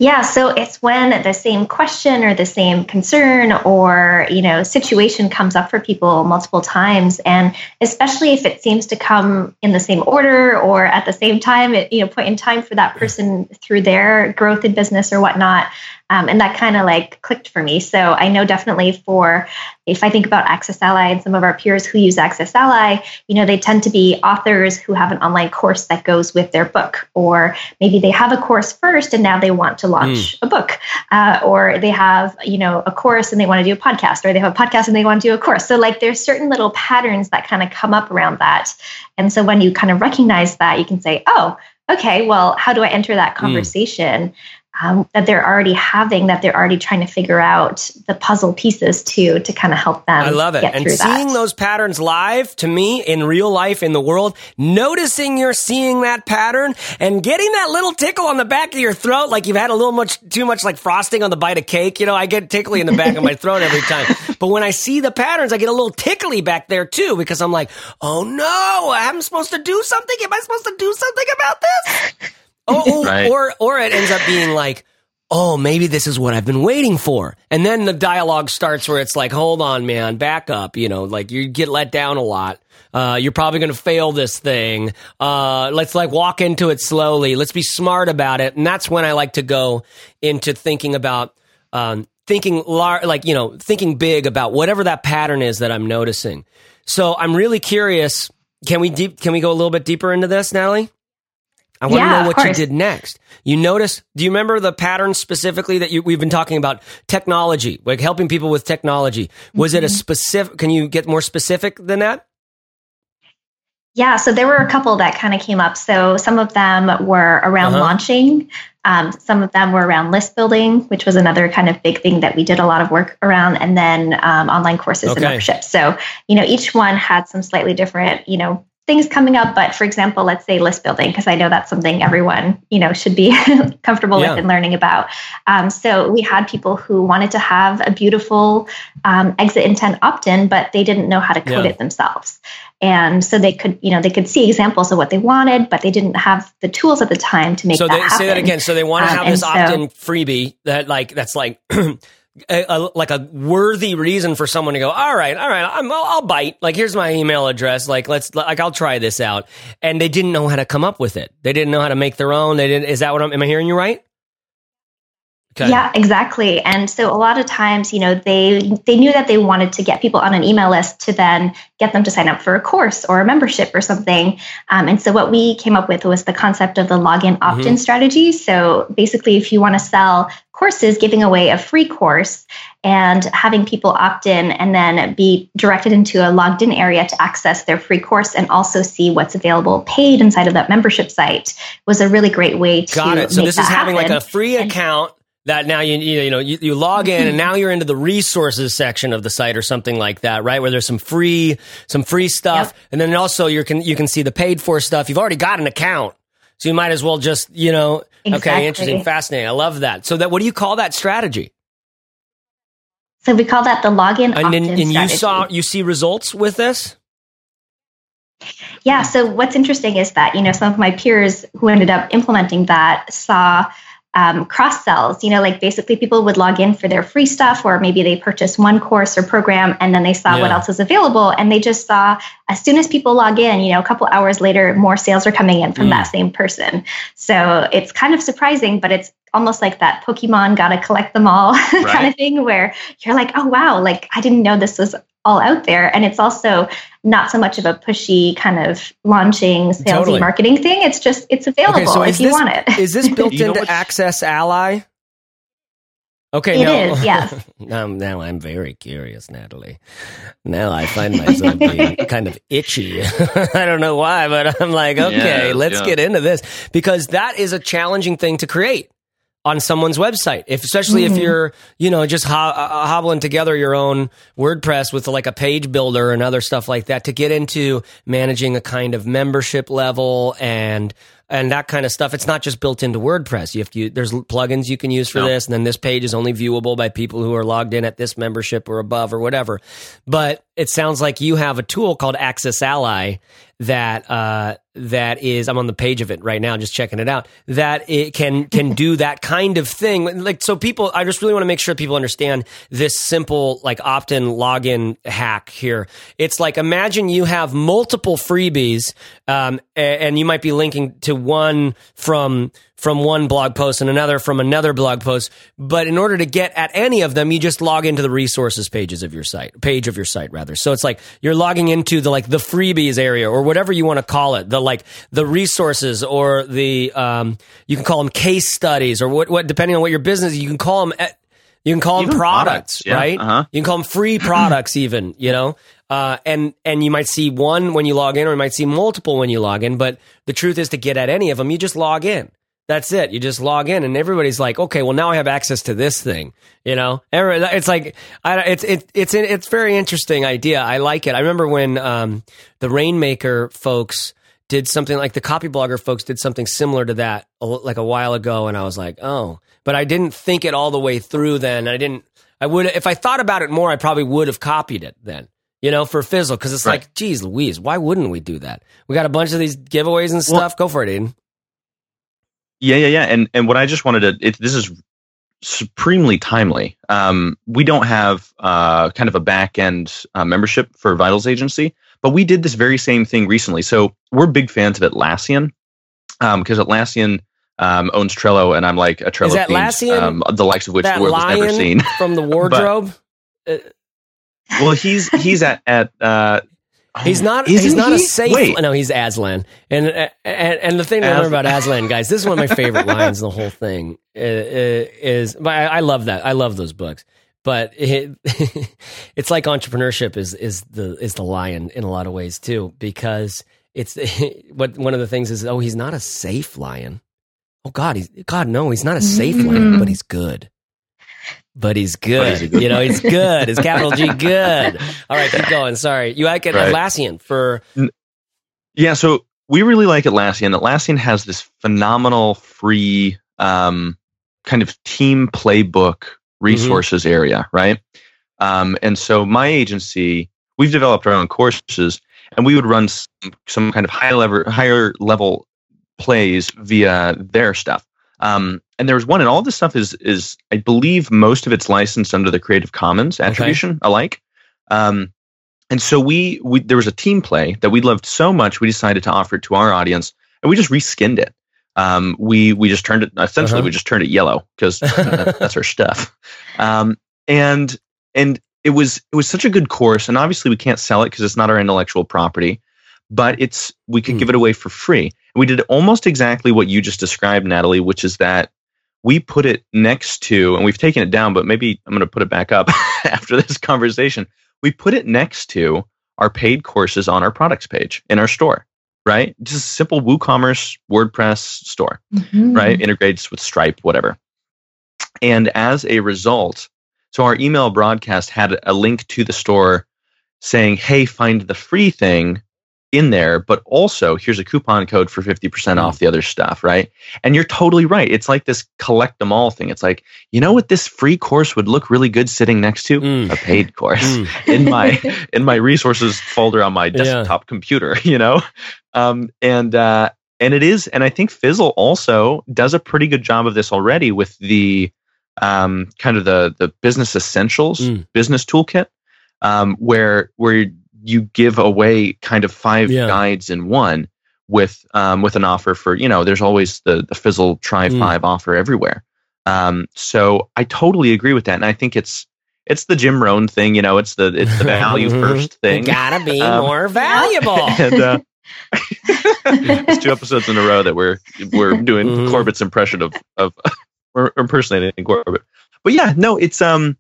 Yeah, so it's when the same question or the same concern or, you know, situation comes up for people multiple times and especially if it seems to come in the same order or at the same time at, you know, point in time for that person through their growth in business or whatnot, um, and that kind of like clicked for me. So I know definitely for if I think about Access Ally and some of our peers who use Access Ally, you know, they tend to be authors who have an online course that goes with their book, or maybe they have a course first and now they want to launch mm. a book, uh, or they have you know a course and they want to do a podcast, or they have a podcast and they want to do a course. So like there's certain little patterns that kind of come up around that, and so when you kind of recognize that, you can say, oh okay, well, how do I enter that hmm. conversation? Mm um, that they're already having that they're already trying to figure out the puzzle pieces to to kind of help them. I love it. and seeing that. those patterns live to me in real life in the world, noticing you're seeing that pattern and getting that little tickle on the back of your throat, like you've had a little much too much like frosting on the bite of cake. You know, I get tickly in the back of my throat every time. But when I see the patterns, I get a little tickly back there too because I'm like, oh no, I'm supposed to do something. Am I supposed to do something about this? Oh, right. or or it ends up being like, oh, maybe this is what I've been waiting for. And then the dialogue starts where it's like, hold on, man, back up. You know, like you get let down a lot. Uh, you're probably going to fail this thing. Uh, let's like walk into it slowly. Let's be smart about it. And that's when I like to go into thinking about, um, thinking lar- like, you know, thinking big about whatever that pattern is that I'm noticing. So I'm really curious. Can we deep, can we go a little bit deeper into this, Nathalie? I want yeah, to know what you did next. You notice, do you remember the pattern specifically that you, we've been talking about? Technology, like helping people with technology. Was mm-hmm. it a mm-hmm. specific, can you get more specific than that? Yeah, so there were a couple that kind of came up. So some of them were around uh-huh. launching. Um, some of them were around list building, which was another kind of big thing that we did a lot of work around, and then um, online courses okay. and memberships. So you know, each one had some slightly different, you know, things coming up but for example let's say list building because i know that's something everyone you know should be comfortable yeah. with and learning about um, so we had people who wanted to have a beautiful um, exit intent opt-in but they didn't know how to code yeah. it themselves and so they could you know they could see examples of what they wanted but they didn't have the tools at the time to make so that they, happen. say that again so they want to um, have this opt-in freebie that like that's like a, a, like a worthy reason for someone to go, all right, all right, I'll, I'll bite. Like, here's my email address. Like, let's, like, I'll try this out. And they didn't know how to come up with it. They didn't know how to make their own. They didn't, is that what I'm, am I hearing you right? Okay. Yeah, exactly. And so a lot of times, you know, they they knew that they wanted to get people on an email list to then get them to sign up for a course or a membership or something. Um, and so what we came up with was the concept of the login opt-in mm-hmm. strategy. So basically, if you want to sell courses, giving away a free course and having people opt in and then be directed into a logged in area to access their free course and also see what's available paid inside of that membership site was a really great way to got it so this is having happen. like a free account that now you you know you, you log in and now you're into the resources section of the site or something like that right? Where there's some free some free stuff. Yep. and then also you can you can see the paid for stuff. You've already got an account. So you might as well just you know exactly. okay interesting fascinating. I love that. So that what do you call that strategy? So we call that the login and, then, and you saw you see results with this? Yeah so what's interesting is that you know some of my peers who ended up implementing that saw um, cross sells. You know, like basically people would log in for their free stuff, or maybe they purchased one course or program and then they saw yeah. what else was available. And they just saw as soon as people log in, you know, a couple hours later, more sales are coming in from mm. that same person. So it's kind of surprising, but it's almost like that Pokemon gotta collect them all right. kind of thing where you're like, oh wow, like I didn't know this was all out there. And it's also not so much of a pushy kind of launching salesy totally. marketing thing. It's just it's available okay, so if you want it. is this built into Access Ally? Okay, it no. is, yes. um, now I'm very curious, Nathalie. Now I find myself being kind of itchy. I don't know why, but I'm like, okay, yeah, let's yeah. get into this because that is a challenging thing to create on someone's website. If especially mm-hmm. if you're, you know, just ho- uh, hobbling together your own WordPress with like a page builder and other stuff like that to get into managing a kind of membership level and and that kind of stuff. It's not just built into WordPress. You have to there's plugins you can use for no. this, and then this page is only viewable by people who are logged in at this membership or above or whatever. But it sounds like you have a tool called Access Ally that uh, that is I'm on the page of it right now, just checking it out. That it can can do that kind of thing. Like so, people. I just really want to make sure people understand this simple like opt-in login hack here. It's like imagine you have multiple freebies, um, and you might be linking to one from from one blog post and another from another blog post. But in order to get at any of them, you just log into the resources pages of your site, page of your site rather. So it's like you're logging into the like the freebies area or whatever you want to call it, the like the resources or the um, you can call them case studies or what what depending on what your business you can call them. You can call Even them products, products, yeah, right? uh-huh. You can call them free products, even you know. Uh, and and you might see one when you log in, or you might see multiple when you log in. But the truth is, to get at any of them, you just log in. That's it. You just log in, and everybody's like, "Okay, well now I have access to this thing." You know, it's like I, it's it, it's it's very interesting idea. I like it. I remember when um, the Rainmaker folks did something like the Copyblogger folks did something similar to that like a while ago, and I was like, "Oh," but I didn't think it all the way through. Then I didn't. I would if I thought about it more, I probably would have copied it then. You know, for Fizzle, because it's Right. like, geez, Louise, why wouldn't we do that? We got a bunch of these giveaways and Well- stuff. Go for it, Aiden. Yeah, yeah, yeah. And and what I just wanted to it, this is supremely timely. Um, we don't have uh, kind of a back end uh, membership for Vitals Agency, but we did this very same thing recently. So we're big fans of Atlassian because Atlassian um, owns Trello, and I'm like a Trello Is Atlassian um, the likes of which the world has never seen. from the wardrobe. well, he's he's at at. Uh, He's not. He's not a safe. Wait. No, he's Aslan. And and and the thing to remember about Aslan, guys, this is one of my favorite lines. in The whole thing uh, uh, is. But I, I love that. I love those books. But it, it's like entrepreneurship is is the is the lion in a lot of ways too, because it's what one of the things is. Oh, he's not a safe lion. Oh God, he's God. No, he's not a safe lion, but he's good. But he's good. he's good you know, he's good. It's capital G good. All right, keep going. Sorry. You like it Right. Atlassian for Yeah, so we really like Atlassian. Atlassian has this phenomenal free um, kind of team playbook resources area, right? Um, and so my agency, we've developed our own courses, and we would run some, some kind of higher level, higher level plays via their stuff. Um, and there's one, and all this stuff is is I believe most of it's licensed under the Creative Commons attribution alike. Um, and so we, we there was a team play that we loved so much, we decided to offer it to our audience, and we just reskinned it. Um, we we just turned it essentially Uh-huh. we just turned it yellow because that's our stuff. Um, and and it was it was such a good course, and obviously we can't sell it because it's not our intellectual property, but it's we could Hmm. give it away for free. And we did almost exactly what you just described, Nathalie, which is that we put it next to, and we've taken it down, but maybe I'm going to put it back up after this conversation. We put it next to our paid courses on our products page in our store, right? Just a simple WooCommerce WordPress store, Mhm. right? Integrates with Stripe, whatever. And as a result, so our email broadcast had a link to the store saying, hey, find the free thing in there, but also here's a coupon code for 50% off the other stuff, right? And you're totally right. It's like this collect them all thing. It's like, you know what this free course would look really good sitting next to? Mm. A paid course Mm. in my in my resources folder on my Yeah. desktop computer, you know? Um and uh and it is and I think Fizzle also does a pretty good job of this already with the um kind of the the business essentials Mm. business toolkit um where where you give away kind of five Yeah. guides in one with um with an offer for you know there's always the the Fizzle try Mm. five offer everywhere um so I totally agree with that and I think it's it's the Jim Rohn thing you know it's the it's the value first thing Gotta be Um, more valuable. and uh, it's two episodes in a row that we're we're doing Mhm. Corbett's impression of of or impersonating Corbett. But yeah, no, it's um,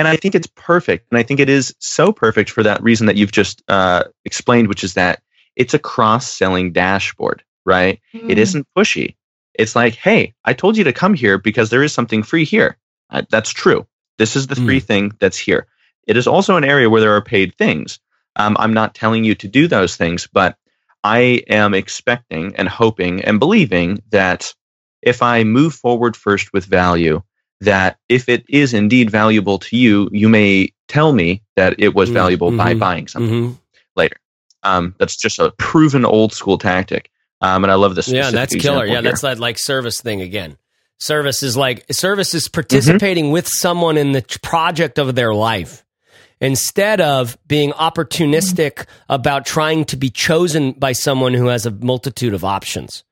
and I think it's perfect, and I think it is so perfect for that reason that you've just uh, explained, which is that it's a cross-selling dashboard, right? It isn't pushy. It's like, hey, I told you to come here because there is something free here. Uh, that's true. This is the free thing that's here. It is also an area where there are paid things. Um, I'm not telling you to do those things, but I am expecting and hoping and believing that if I move forward first with value, that if it is indeed valuable to you, you may tell me that it was Mm, valuable by mhm, buying something Mhm. later. Um, that's just a proven old school tactic. Um, and I love this. Yeah, that's killer. Yeah, here. that's that like service thing again. Service is like service is participating mm-hmm. with someone in the project of their life instead of being opportunistic about trying to be chosen by someone who has a multitude of options.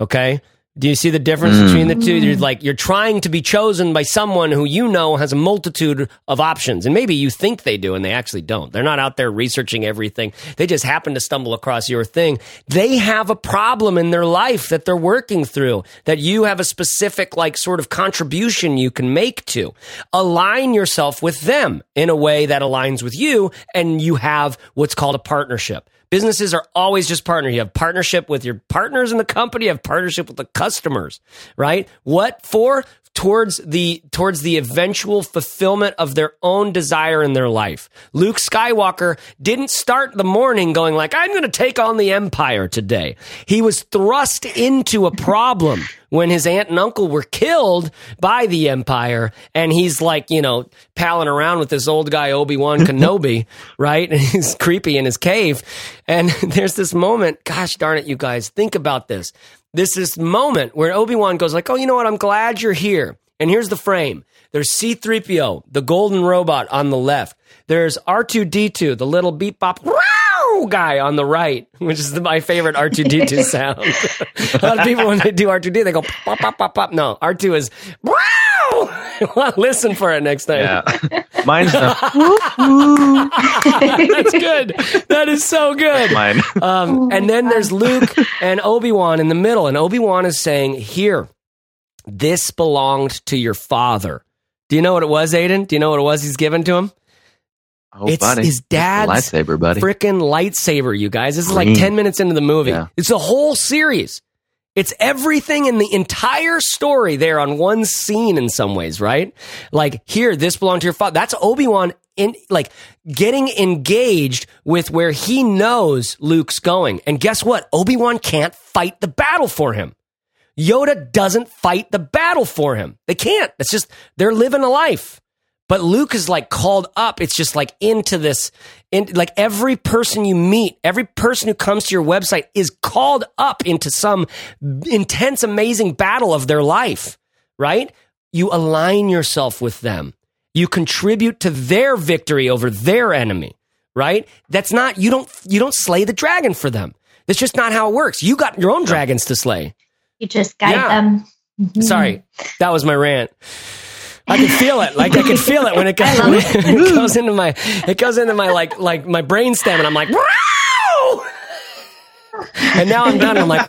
Okay. Do you see the difference mm. between the two? You're like you're trying to be chosen by someone who you know has a multitude of options, and maybe you think they do, and they actually don't. They're not out there researching everything. They just happen to stumble across your thing. They have a problem in their life that they're working through that you have a specific like sort of contribution you can make to. Align yourself with them in a way that aligns with you, and you have what's called a partnership. Businesses are always just partner. You have partnership with your partners in the company, you have partnership with the customers, right? What for? Towards the towards the eventual fulfillment of their own desire in their life. Luke Skywalker didn't start the morning going like I'm going to take on the empire today. He was thrust into a problem when his aunt and uncle were killed by the empire and he's like, you know, palling around with this old guy Obi-Wan Kenobi, right? And he's creepy in his cave. And there's this moment, gosh darn it you guys, think about this this this moment where Obi-Wan goes like, "Oh, you know what? I'm glad you're here." And here's the frame. There's C3PO, the golden robot on the left. There's R2D2, the little beep bop guy on the right, which is the, my favorite R2D2 sound. a lot of people when they do R2D, they go pop pop pop pop. No, R2 is Listen for it next time. Yeah. Mine's the That's good. That is so good. Mine. Um, and then there's Luke and Obi-Wan in the middle. And Obi-Wan is saying, Here, this belonged to your father. Do you know what it was, Aiden? Do you know what it was he's given to him? Oh, it's buddy. his dad's lightsaber, buddy. Freaking lightsaber, you guys. This is Green. like 10 minutes into the movie. Yeah. It's a whole series. It's everything in the entire story there on one scene in some ways, right? Like here, this belonged to your father. That's Obi-Wan in like getting engaged with where he knows Luke's going. And guess what? Obi-Wan can't fight the battle for him. Yoda doesn't fight the battle for him. They can't. It's just they're living a life. But Luke is like called up. It's just like into this, in, like every person you meet, every person who comes to your website is called up into some intense, amazing battle of their life, right? You align yourself with them. You contribute to their victory over their enemy, right? That's not, you don't, you don't slay the dragon for them. That's just not how it works. You got your own dragons to slay. You just guide yeah. them. Mm-hmm. Sorry, that was my rant. I can feel it. Like I can feel it when it goes, when it goes into my it goes into my like like my brain stem and I'm like Wow! And now I'm done. I'm like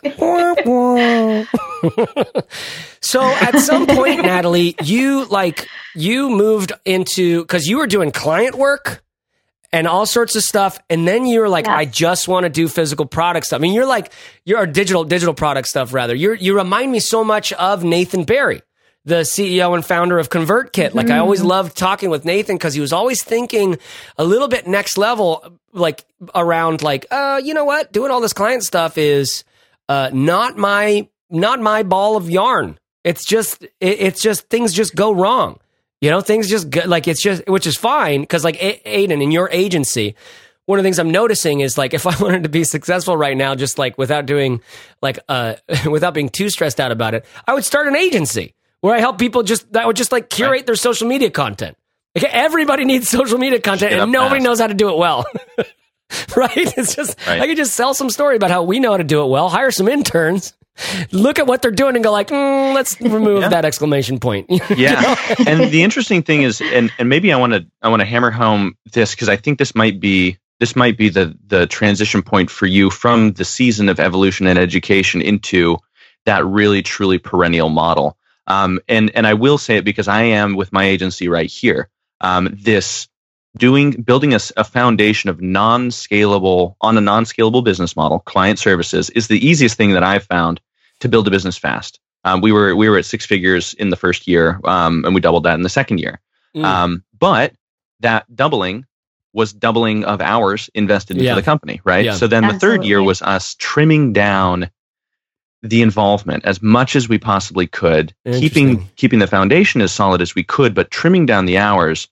So at some point, Nathalie, you like you moved into because you were doing client work and all sorts of stuff. And then you were like, I just want to do physical product stuff. I mean, you're like, you're digital, digital product stuff rather. you you remind me so much of Nathan Barry the CEO and founder of ConvertKit. Like I always mm-hmm. loved talking with Nathan because he was always thinking a little bit next level, like around like, uh, you know what? Doing all this client stuff is uh, not my not my ball of yarn. It's just it, it's just things just go wrong. You know, things just go, like it's just which is fine because like Aiden in your agency. One of the things I'm noticing is like if I wanted to be successful right now, just like without doing like uh without being too stressed out about it, I would start an agency where I help people just that would just like curate right. their social media content. Like everybody needs social media content, and nobody fast. knows how to do it well. right? It's just right. I could just sell some story about how we know how to do it well. Hire some interns. Look at what they're doing and go like, mm, let's remove yeah. that exclamation point. yeah, and the interesting thing is, and, and maybe I want to I want to hammer home this because I think this might be this might be the the transition point for you from the season of evolution and education into that really truly perennial model. Um, and and I will say it because I am with my agency right here. Um, this doing building a, a foundation of non-scalable on a non-scalable business model, client services is the easiest thing that I've found to build a business fast. Um, we were we were at six figures in the first year, um, and we doubled that in the second year. Mm. Um, but that doubling was doubling of hours invested into yeah. the company, right? Yeah. So then Absolutely. the third year was us trimming down the involvement as much as we possibly could, keeping keeping the foundation as solid as we could, but trimming down the hours.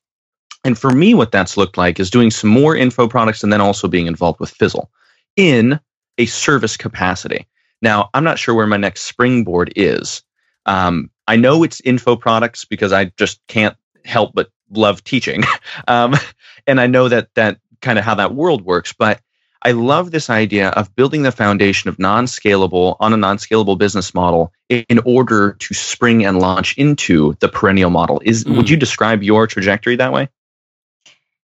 And for me, what that's looked like is doing some more info products and then also being involved with Fizzle. in a service capacity. Now, I'm not sure where my next springboard is. Um, I know it's info products because I just can't help but love teaching. um, and I know that that kind of how that world works, but I love this idea of building the foundation of non-scalable on a non-scalable business model in order to spring and launch into the perennial model. Is mm. would you describe your trajectory that way?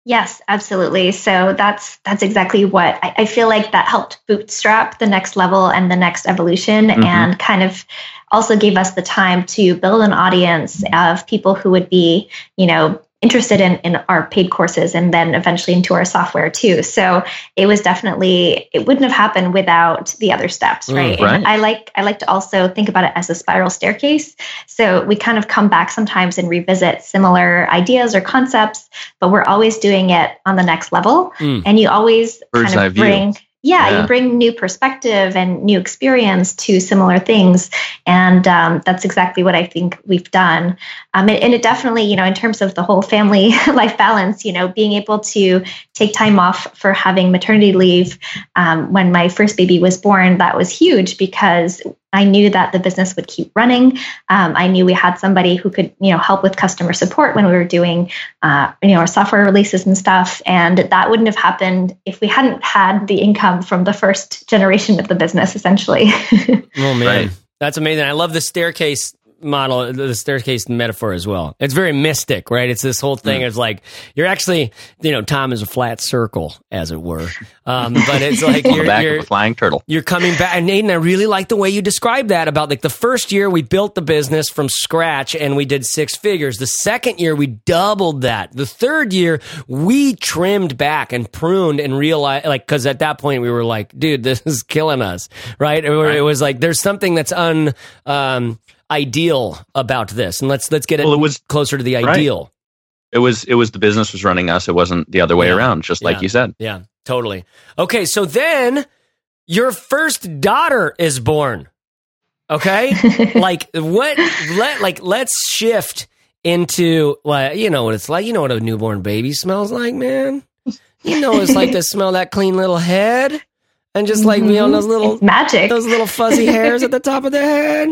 Yes, absolutely. So that's that's exactly what I, I, feel like that helped bootstrap the next level and the next evolution mm-hmm. and kind of also gave us the time to build an audience of people who would be, you know, interested in, in our paid courses and then eventually into our software too. So it was definitely it wouldn't have happened without the other steps, right? Mm, right. And I like I like to also think about it as a spiral staircase. So we kind of come back sometimes and revisit similar ideas or concepts, but we're always doing it on the next level. Mm. And you always Bird's kind of bring view yeah, yeah, you bring new perspective and new experience to similar things. And um, that's exactly what i think we've done. Um, and, and, it definitely you know in terms of the whole family life balance you know being able to take time off for having maternity leave um, when my first baby was born that was huge because I knew that the business would keep running. Um, I knew we had somebody who could, you know, help with customer support when we were doing, uh, you know, our software releases and stuff. And that wouldn't have happened if we hadn't had the income from the first generation of the business, essentially. oh man, right. that's amazing! I love the staircase model, the staircase metaphor as well. It's very mystic, right? It's this whole thing. Mm. It's like you're actually, you know, time is a flat circle, as it were. Um, but it's like you're, back you're, of a flying turtle. You're coming back, and Aiden, I really like the way you described that about like the first year we built the business from scratch and we did six figures. The second year we doubled that. The third year we trimmed back and pruned and realized, like, because at that point we were like, dude, this is killing us, right? It, right. it was like there's something that's un. Um, ideal about this, and let's let's get it, well, it was, closer to the ideal. Right. It was it was the business was running us. It wasn't the other way yeah. around, just like you said. Yeah, totally. Okay, so then your first daughter is born. Okay, like what? Let like let's shift into like you know what it's like. You know what a newborn baby smells like, man. You know it's like to smell that clean little head and just like mm-hmm. you know those little it's magic, those little fuzzy hairs at the top of the head,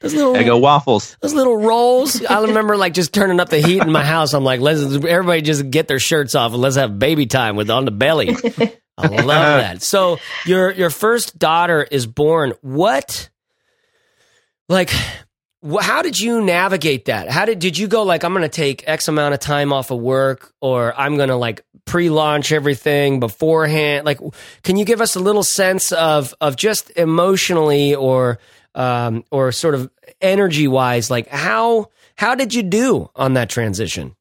those little Eggo waffles, those little rolls. I remember like just turning up the heat in my house. I'm like, let's everybody just get their shirts off and let's have baby time with on the belly. I love that. So your your first daughter is born. What, like, how did you navigate that? How did did you go like I'm going to take X amount of time off of work, or I'm going to like pre-launch everything beforehand? Like, can you give us a little sense of of just emotionally or um, or sort of energy wise, like how how did you do on that transition?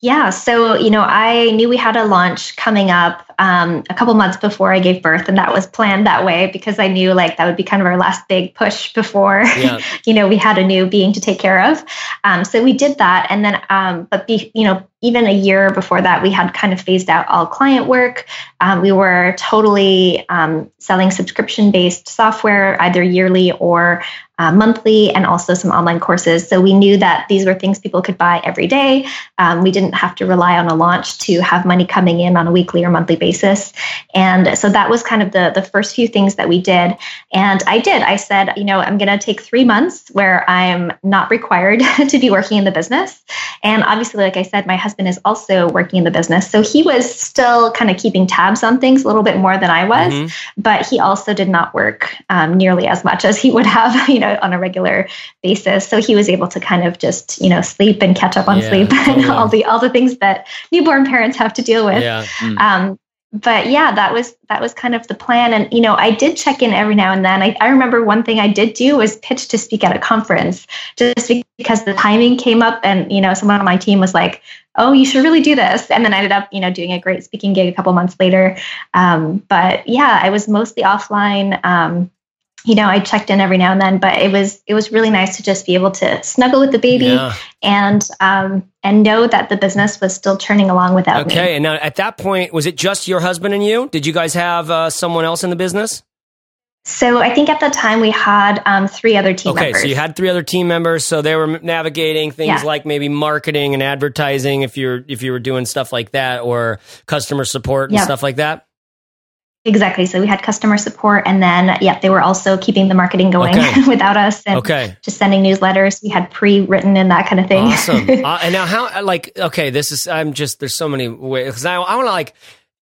Yeah, so you know, I knew we had a launch coming up um, a couple months before I gave birth, and that was planned that way because I knew like that would be kind of our last big push before yeah. you know we had a new being to take care of. Um, so we did that, and then um, but be, you know even a year before that, we had kind of phased out all client work. Um, we were totally um, selling subscription based software, either yearly or uh, monthly and also some online courses. So we knew that these were things people could buy every day. Um, we didn't have to rely on a launch to have money coming in on a weekly or monthly basis. And so that was kind of the, the first few things that we did. And I did. I said, you know, I'm going to take three months where I'm not required to be working in the business. And obviously, like I said, my husband is also working in the business. So he was still kind of keeping tabs on things a little bit more than I was. Mm-hmm. But he also did not work um, nearly as much as he would have, you know, on a regular basis. So he was able to kind of just, you know, sleep and catch up on yeah, sleep and all the all the things that newborn parents have to deal with. Yeah. Mm. Um, but yeah, that was that was kind of the plan. And you know, I did check in every now and then. I, I remember one thing I did do was pitch to speak at a conference, just because the timing came up, and you know, someone on my team was like, "Oh, you should really do this," and then I ended up, you know, doing a great speaking gig a couple months later. Um, but yeah, I was mostly offline. Um, you know, I checked in every now and then, but it was it was really nice to just be able to snuggle with the baby yeah. and um, and know that the business was still churning along without okay. me. Okay, and now at that point, was it just your husband and you? Did you guys have uh, someone else in the business? So I think at the time we had um, three other team okay, members. so you had three other team members, so they were navigating things yeah. like maybe marketing and advertising, if you're if you were doing stuff like that, or customer support and stuff like that Exactly. So we had customer support, and then yeah, they were also keeping the marketing going Okay. without us, and Okay. just sending newsletters. We had pre-written and that kind of thing. Awesome. uh, and now, how like okay, this is I'm just there's so many ways because I I want to like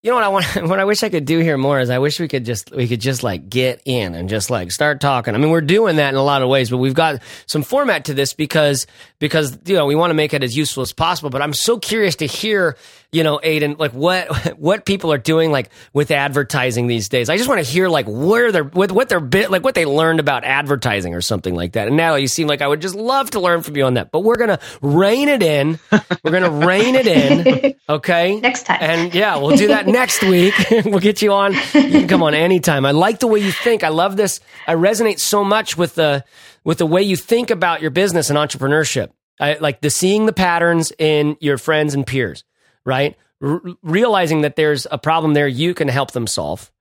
you know what I want what I wish I could do here more is I wish we could just we could just like get in and just like start talking. I mean, we're doing that in a lot of ways, but we've got some format to this because because you know we want to make it as useful as possible. But I'm so curious to hear you know Aiden like what what people are doing like with advertising these days. I just want to hear like where they're with what their bit like what they learned about advertising or something like that. And now you seem like I would just love to learn from you on that. But we're gonna rein it in. We're gonna rein it in. Okay. Next time. And yeah, we'll do that next week. we'll get you on. You can come on anytime. I like the way you think. I love this. I resonate so much with the with the way you think about your business and entrepreneurship. I like the seeing the patterns in your friends and peers, right? R- realizing that there's a problem there you can help them solve,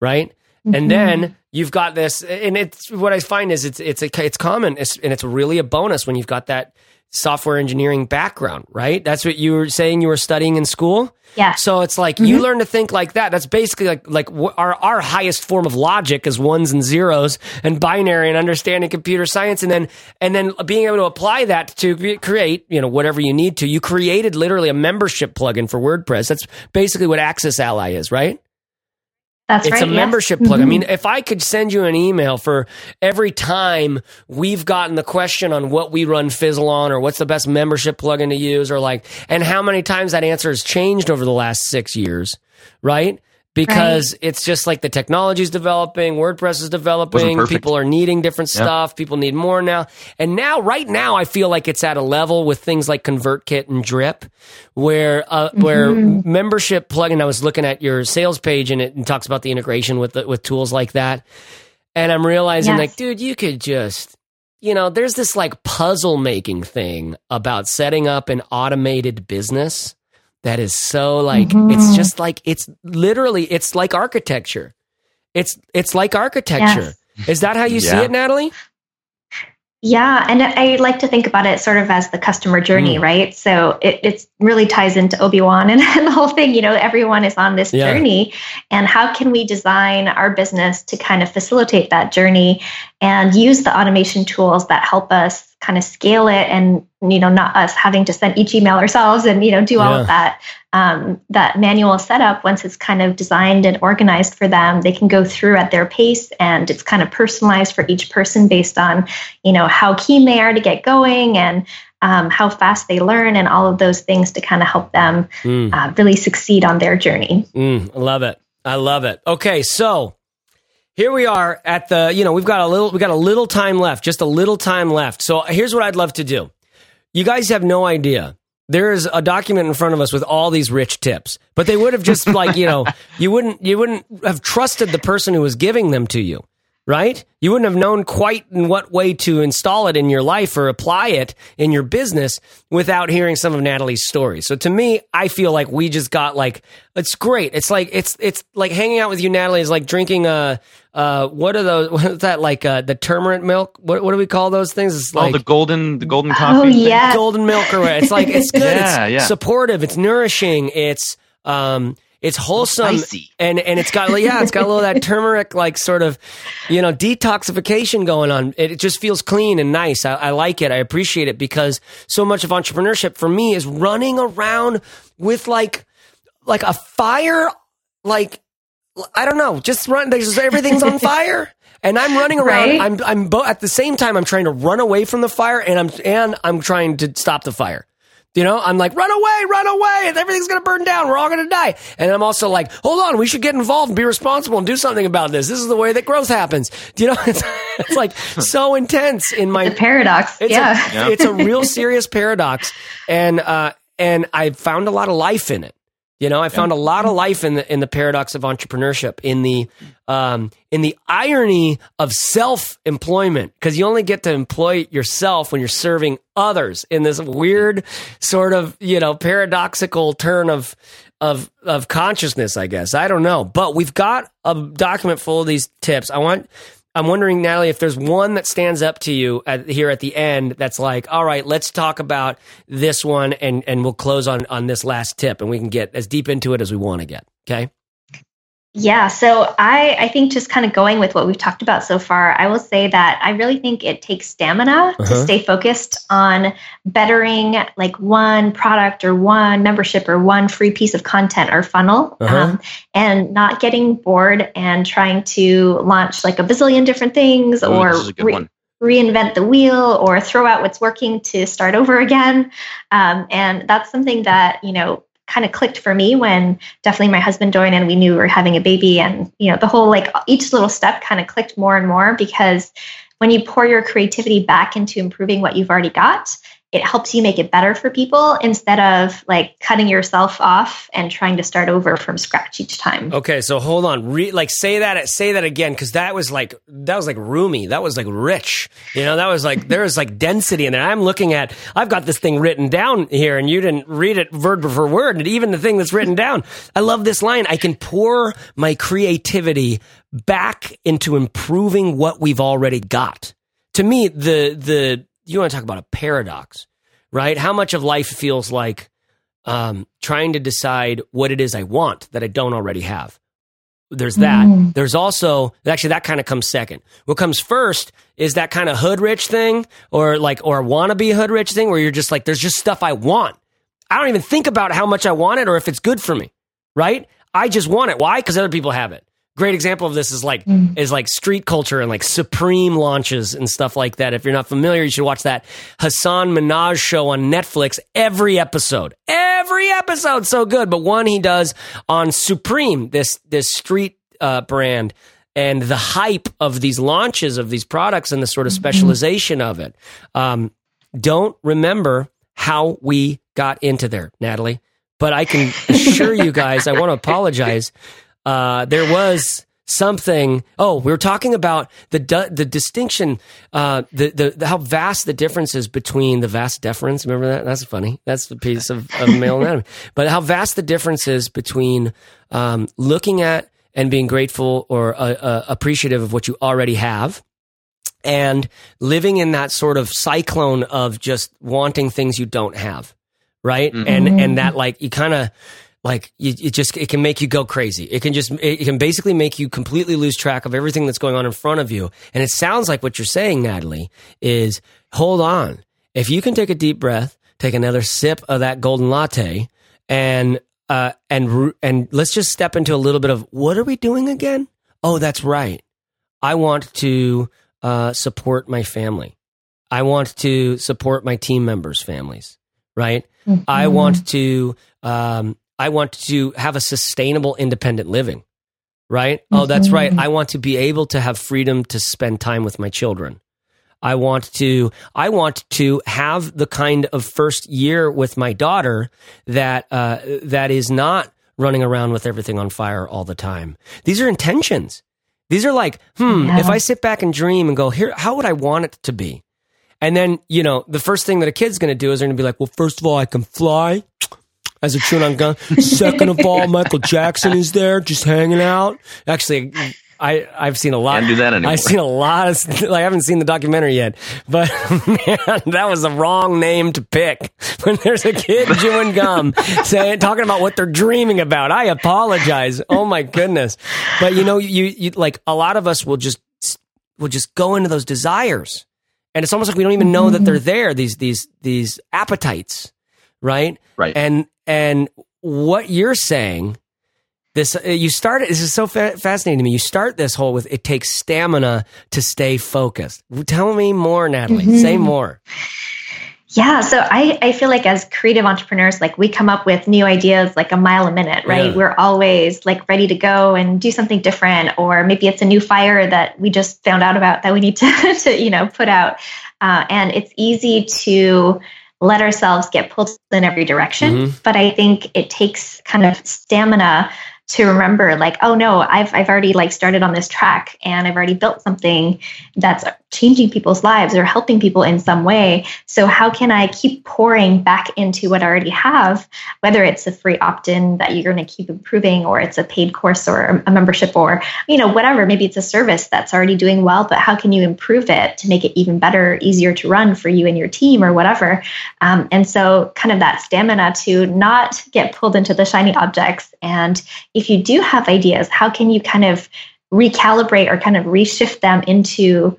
right? And mm-hmm. then you've got this, and it's what I find is it's it's a, it's common, it's, and it's really a bonus when you've got that software engineering background, right? That's what you were saying you were studying in school. Yeah. So it's like you mm-hmm. learn to think like that. That's basically like like our our highest form of logic is ones and zeros and binary and understanding computer science, and then and then being able to apply that to create you know whatever you need to. You created literally a membership plugin for WordPress. That's basically what Access Ally is, right? That's it's right. a membership plug. I Mhm. mean, if I could send you an email for every time we've gotten the question on what we run Fizzle on or what's the best membership plugin to use or like, and how many times that answer has changed over the last six years, right? Because it's just like the technology is developing, WordPress is developing, people are needing different Yeah. stuff, people need more now. And now, right now, I feel like it's at a level with things like ConvertKit and Drip, where uh, where membership plugin. I was looking at your sales page and it and talks about the integration with the, with tools like that, and I'm realizing Yes. like, dude, you could just. You know, there's this like puzzle making thing about setting up an automated business that is so like it's Mhm. just like it's literally it's like architecture. It's it's like architecture. Is that how you see it, Nathalie? Yeah, and I like to think about it sort of as the customer journey, Mm. right? So it it's really ties into Obi Wan and, and the whole thing. You know, everyone is on this Yeah. journey, and how can we design our business to kind of facilitate that journey and use the automation tools that help us kind of scale it, and you know, not us having to send each email ourselves and you know do all Yeah. of that um, that manual setup. Once it's kind of designed and organized for them, they can go through at their pace, and it's kind of personalized for each person based on you know how keen they are to get going and um, how fast they learn and all of those things to kind of help them Mm, uh, really succeed on their journey mm, I love it. I love it. Okay, so here we are at the you know we've got a little we got a little time left, just a little time left. So here's what I'd love to do. You guys have no idea. There is a document in front of us with all these rich tips, but they would have just like you know you wouldn't you wouldn't have trusted the person who was giving them to you. Right? You wouldn't have known quite in what way to install it in your life or apply it in your business without hearing some of Nathalie's stories. So to me, I feel like we just got like it's great. It's like it's it's like hanging out with you, Nathalie, is like drinking uh uh what are those what is that like uh the turmeric milk? What what do we call those things? It's oh, like the golden, the golden Oh, coffee. thing? yeah. golden milk or what. It's like it's good. Yeah, it's yeah. supportive. It's nourishing. It's um it's wholesome Spicy. and and it's got yeah it's got a little of that turmeric like sort of you know detoxification going on. It, it just feels clean and nice. I, I like it. I appreciate it because so much of entrepreneurship for me is running around with like like a fire like I don't know, just run. There's everything's on fire, and I'm running around. Right. I'm I'm bo- at the same time. I'm trying to run away from the fire, and I'm and I'm trying to stop the fire. You know, I'm like, run away, run away. Everything's going to burn down. We're all going to die. And I'm also like, hold on, we should get involved and be responsible and do something about this. This is the way that growth happens. Do you know, it's, it's like so intense in my The paradox. it's yeah. a it's a real serious paradox, and uh, and I found a lot of life in it. You know, I found a lot of life in the in the paradox of entrepreneurship, in the um, in the irony of self employment, because you only get to employ yourself when you're serving others. In this weird sort of you know paradoxical turn of of of consciousness, I guess. I don't know, but we've got a document full of these tips. I want. I'm wondering, Nathalie, if there's one that stands up to you at, here at the end that's like, all right, let's talk about this one and, and we'll close on, on this last tip and we can get as deep into it as we want to get. Okay. Yeah, so I I think just kind of going with what we've talked about so far, I will say that I really think it takes stamina uh-huh. to stay focused on bettering like one product or one membership or one free piece of content or funnel, uh-huh. um, and not getting bored and trying to launch like a bazillion different things Ooh, or re- reinvent the wheel or throw out what's working to start over again. Um, and that's something that you know kind of clicked for me when definitely my husband joined and we knew we were having a baby. And you know the whole like each little step kind of clicked more and more because when you pour your creativity back into improving what you've already got it helps you make it better for people instead of like cutting yourself off and trying to start over from scratch each time. Okay, so hold on, Re- like say that say that again because that was like that was like roomy, that was like rich, you know, that was like there was like density in there. I'm looking at, I've got this thing written down here, and you didn't read it word for word, and even the thing that's written down. I love this line. I can pour my creativity back into improving what we've already got. To me, the the you want to talk about a paradox, right? How much of life feels like um, trying to decide what it is I want that I don't already have. There's that. Mm. There's also actually that kind of comes second. What comes first is that kind of hood rich thing, or like or wannabe hood rich thing, where you're just like, there's just stuff I want. I don't even think about how much I want it or if it's good for me, right? I just want it. Why? Because other people have it great example of this is like mm. is like street culture and like Supreme launches and stuff like that. If you're not familiar, you should watch that Hasan Minhaj show on Netflix. Every episode, every episode, so good. But one he does on Supreme, this this street uh, brand. And the hype of these launches of these products and the sort of mm-hmm. specialization of it. Um, don't remember how we got into there, Nathalie. But I can assure you guys, I want to apologize uh, there was something. Oh, we were talking about the the distinction, uh, the, the, the how vast the difference is between the vas deferens. Remember that? That's funny. That's the piece of, of male anatomy. But how vast the difference is between um, looking at and being grateful or uh, uh, appreciative of what you already have. And living in that sort of cyclone of just wanting things you don't have, right? Mm-hmm. And and that like you kind of like you, it just it can make you go crazy. It can just it can basically make you completely lose track of everything that's going on in front of you. And it sounds like what you're saying, Nathalie, is hold on. If you can take a deep breath, take another sip of that golden latte, and uh, and and let's just step into a little bit of what are we doing again? Oh, that's right. I want to uh, support my family. I want to support my team members' families. Right. Mm-hmm. I want to um, I want to have a sustainable independent living, right? Mm-hmm. Oh, that's right. I want to be able to have freedom to spend time with my children. I want to I want to have the kind of first year with my daughter that uh, that is not running around with everything on fire all the time. These are intentions. These are like, hmm, yeah. if I sit back and dream and go, here, how would I want it to be? And then, you know, the first thing that a kid's going to do is they're going to be like, well, first of all, I can fly as a chewing on gun. Second of all, Michael Jackson is there just hanging out. Actually, I I've seen a lot. Can't do that anymore. I've seen a lot of. Like, I haven't seen the documentary yet, but man, that was the wrong name to pick. When there's a kid chewing gum, saying talking about what they're dreaming about. I apologize. Oh my goodness, but you know, you you like a lot of us will just will just go into those desires, and it's almost like we don't even know that they're there. These these these appetites, right? Right. And and what you're saying, this uh, you start. This is so fa- fascinating to me. You start this whole with it takes stamina to stay focused. Tell me more, Nathalie. Mm-hmm. Say more. Yeah, so I, I feel like as creative entrepreneurs, like we come up with new ideas like a mile a minute, right? Yeah. We're always like ready to go and do something different, or maybe it's a new fire that we just found out about that we need to, to you know put out. Uh, and it's easy to let ourselves get pulled in every direction. Mm-hmm. But I think it takes kind of stamina to remember like oh no i've i've already like started on this track and i've already built something that's changing people's lives or helping people in some way. So how can i keep pouring back into what i already have whether it's a free opt-in that you're going to keep improving or it's a paid course or a membership or you know whatever. Maybe it's a service that's already doing well but how can you improve it to make it even better easier to run for you and your team or whatever? Um, and so kind of that stamina to not get pulled into the shiny objects. And if you do have ideas, how can you kind of recalibrate or kind of reshift them into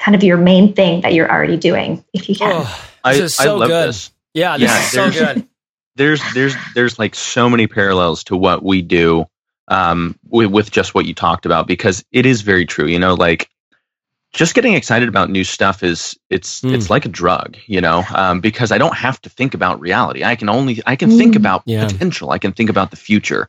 kind of your main thing that you're already doing if you can? Oh, this I, is so I love good. this. Yeah, this Yeah, is so there's- good. there's there's there's like so many parallels to what we do um with, with just what you talked about because it is very true you know like just getting excited about new stuff is it's Mm. it's like a drug you know um, because i don't have to think about reality i can only i can think Mm. about Yeah. potential i can think about the future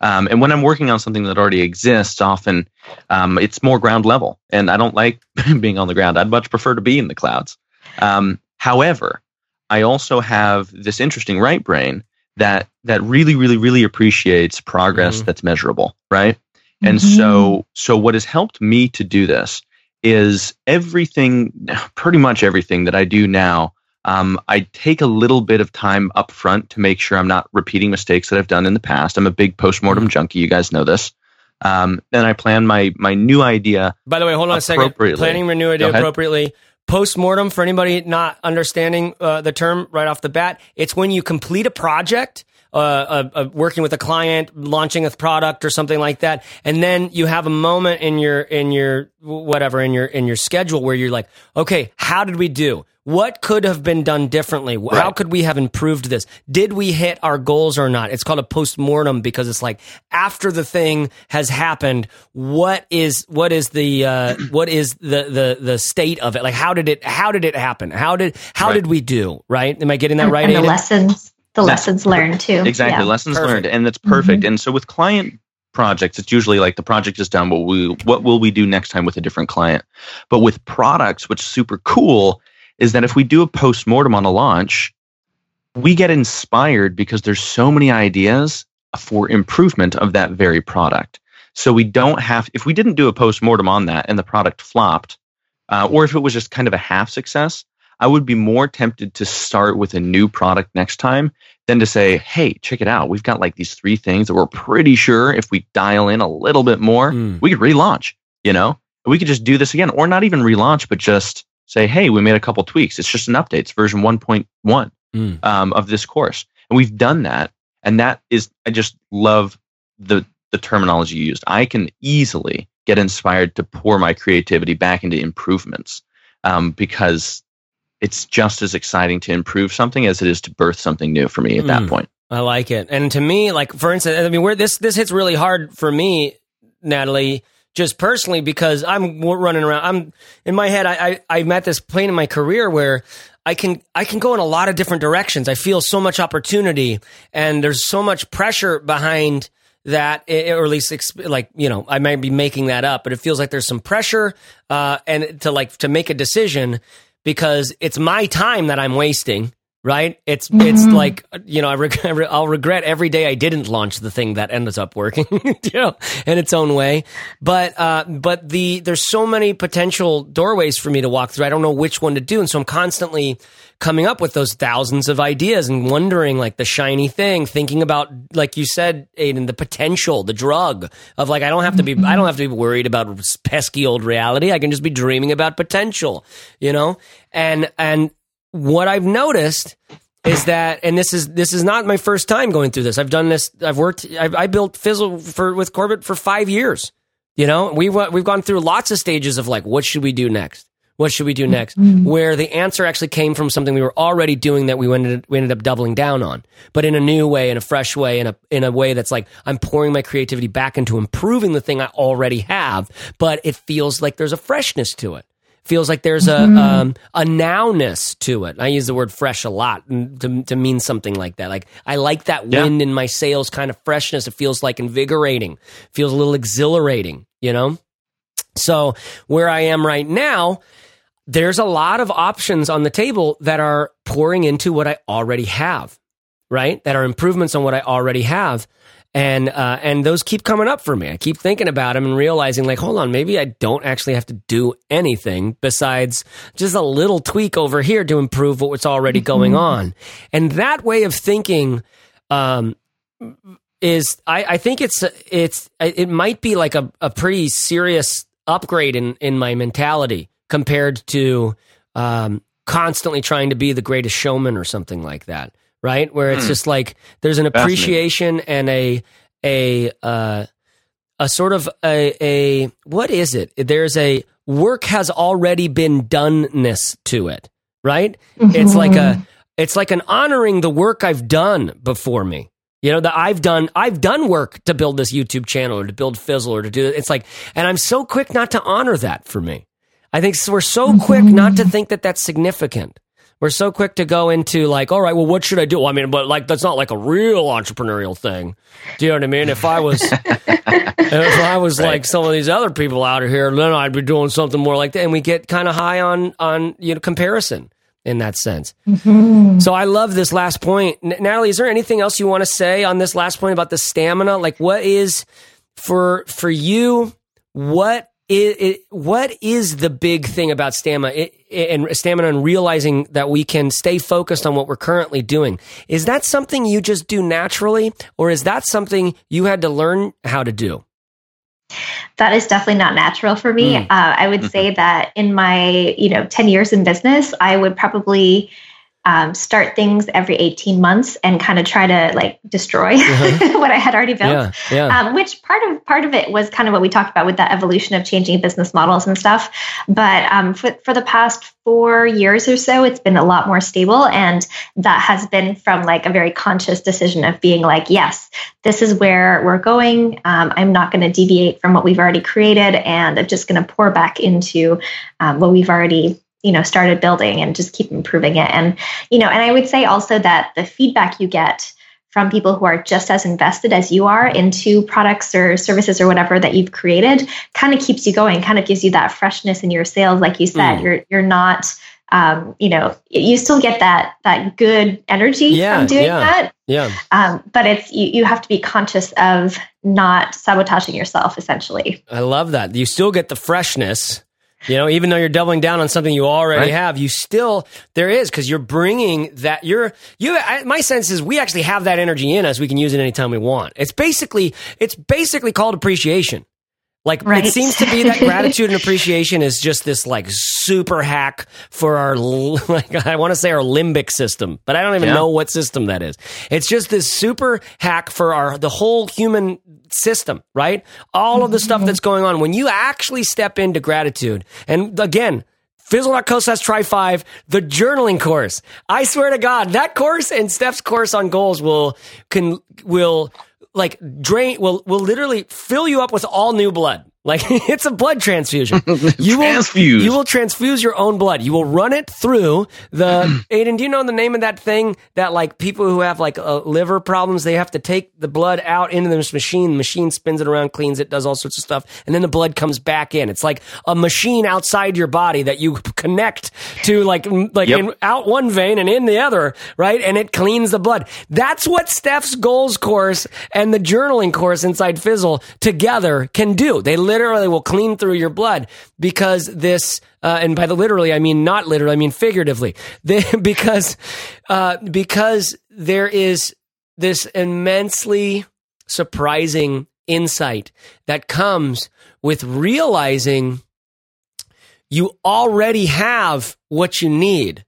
um, and when i'm working on something that already exists often um, it's more ground level and i don't like being on the ground i'd much prefer to be in the clouds um, however I also have this interesting right brain that that really, really, really appreciates progress Mhm. that's measurable, right? And Mhm. so so what has helped me to do this is everything pretty much everything that I do now um, I take a little bit of time up front to make sure I'm not repeating mistakes that I've done in the past. I'm a big postmortem junkie. You guys know this. Um, and I plan my my new idea. By the way, hold on a second. Planning Planning new idea appropriately. Post-mortem, for anybody not understanding uh, the term right off the bat, it's when you complete a project, uh, uh, uh, working with a client, launching a product or something like that, and then you have a moment in your in your whatever in your in your schedule where you're like, okay, how did we do? What could have been done differently? How could we have improved this? Did we hit our goals or not? It's called a post-mortem because it's like after the thing has happened, what is what is the uh, what is the the the state of it? Like how did it how did it happen? How did how Right. did we do? Right? Am I getting that right? and the Aiden? lessons, the Yeah. lessons learned too. Exactly, Yeah. lessons Perfect. learned, and that's perfect. And so with client projects, it's usually like the project is done. What we what will we do next time with a different client? But with products, what's super cool is that if we do a post mortem on a launch, we get inspired because there's so many ideas for improvement of that very product. So we don't have if we didn't do a post mortem on that and the product flopped, uh, or if it was just kind of a half success, I would be more tempted to start with a new product next time than to say, hey, check it out. We've got like these three things that we're pretty sure if we dial in a little bit more, Mm. we could relaunch, you know? We could just do this again, or not even relaunch, but just say, hey, we made a couple tweaks. It's just an update. It's version 1.1 Mm. um, of this course. And we've done that. And that is, I just love the, the terminology you used. I can easily get inspired to pour my creativity back into improvements um, because it's just as exciting to improve something as it is to birth something new for me at that Mm. point. I like it. And to me, like for instance, I mean, where this this hits really hard for me, Nathalie, just personally because I'm running around. I'm in my head. I, I I'm at this point in my career where I can I can go in a lot of different directions. I feel so much opportunity, and there's so much pressure behind that, eh, or at least exp- like you know, I might be making that up, but it feels like there's some pressure, uh, and to like to make a decision because it's my time that I'm wasting. Right? It's it's Mhm. like you know I reg- I'll regret every day I didn't launch the thing that ends up working, you know, in its own way. But uh, but the there's so many potential doorways for me to walk through. I don't know which one to do, and so I'm constantly coming up with those thousands of ideas and wondering like the shiny thing, thinking about like you said, Aiden, the potential, the drug of like I don't have to be I don't have to be worried about pesky old reality. I can just be dreaming about potential, you know, and and what I've noticed is that, and this is this is not my first time going through this. I've done this. I've worked. I've, I built Fizzle for with Corbett for five years. You know, we've we've gone through lots of stages of like, what should we do next? What should we do next? Mm-hmm. Where the answer actually came from something we were already doing that we ended we ended up doubling down on, but in a new way, in a fresh way, in a in a way that's like I'm pouring my creativity back into improving the thing I already have, but it feels like there's a freshness to it feels like there's a um, a nowness to it. I use the word fresh a lot to to mean something like that. Like I like that Yeah. wind in my sails kind of freshness. It feels like invigorating. Feels a little exhilarating, you know? So where I am right now, there's a lot of options on the table that are pouring into what I already have, right? That are improvements on what I already have. And uh, and those keep coming up for me. I keep thinking about them and realizing, like, hold on, maybe I don't actually have to do anything besides just a little tweak over here to improve what's already going on. And that way of thinking um, is, I, I think it's it's it might be like a, a pretty serious upgrade in in my mentality compared to um, constantly trying to be the greatest showman or something like that, right? Where it's Hmm. just like there's an appreciation and a a uh, a sort of a, a what is it? There's a work has already been doneness to it, right? Mm-hmm. It's like a it's like an honoring the work I've done before me. You know, that I've done I've done work to build this YouTube channel or to build Fizzle or to do it. It's like and I'm so quick not to honor that for me. I think we're so mm-hmm. quick not to think that that's significant. We're so quick to go into like, all right, well, what should I do? Well, I mean, but like that's not like a real entrepreneurial thing. Do you know what I mean? If I was, if I was right. like some of these other people out here, then I'd be doing something more like that. And we get kind of high on on you know comparison in that sense. Mm-hmm. So I love this last point, N- Nathalie. Is there anything else you want to say on this last point about the stamina? Like, what is for for you? What it, it, what is the big thing about stamina it, and stamina and realizing that we can stay focused on what we're currently doing? Is that something you just do naturally, or is that something you had to learn how to do? That is definitely not natural for me. Mm. Uh, I would mm-hmm. say that in my you know ten years in business, I would probably um, start things every 18 months and kind of try to like destroy uh-huh. what I had already built. Yeah, yeah. Um, which part of part of it was kind of what we talked about with that evolution of changing business models and stuff. But um, for for the past four years or so, it's been a lot more stable, and that has been from like a very conscious decision of being like, yes, this is where we're going. Um, I'm not going to deviate from what we've already created, and I'm just going to pour back into um, what we've already you know started building and just keep improving it. And you know and i would say also that the feedback you get from people who are just as invested as you are into products or services or whatever that you've created kind of keeps you going kind of gives you that freshness in your sails. Like you said mm. you're you're not um, you know you still get that that good energy yeah, from doing yeah, that. yeah. Um, but it's you, you have to be conscious of not sabotaging yourself essentially. I love that. You still get the freshness you know, even though you're doubling down on something you already right. have, you still there is because you're bringing that. You're you. I, my sense is we actually have that energy in us. We can use it anytime we want. It's basically it's basically called appreciation. Like right. it seems to be that gratitude and appreciation is just this like super hack for our like I want to say our limbic system, but I don't even yeah. know what system that is. It's just this super hack for our the whole human system, right? All of the stuff mm-hmm. that's going on when you actually step into gratitude. And again, Fizzle.co slash try five, the journaling course. I swear to God, that course and Steph's course on goals will can will like drain will will literally fill you up with all new blood. Like it's a blood transfusion. You will you will transfuse your own blood. You will run it through the Aiden. Do you know the name of that thing that like people who have like uh, liver problems they have to take the blood out into this machine. The machine spins it around, cleans it, does all sorts of stuff, and then the blood comes back in. It's like a machine outside your body that you connect to like like yep. in, out one vein and in the other, right? And it cleans the blood. That's what Steph's goals course and the journaling course inside Fizzle together can do. They literally literally will clean through your blood because this, uh, and by the literally, I mean not literally, I mean figuratively, they, because, uh, because there is this immensely surprising insight that comes with realizing you already have what you need,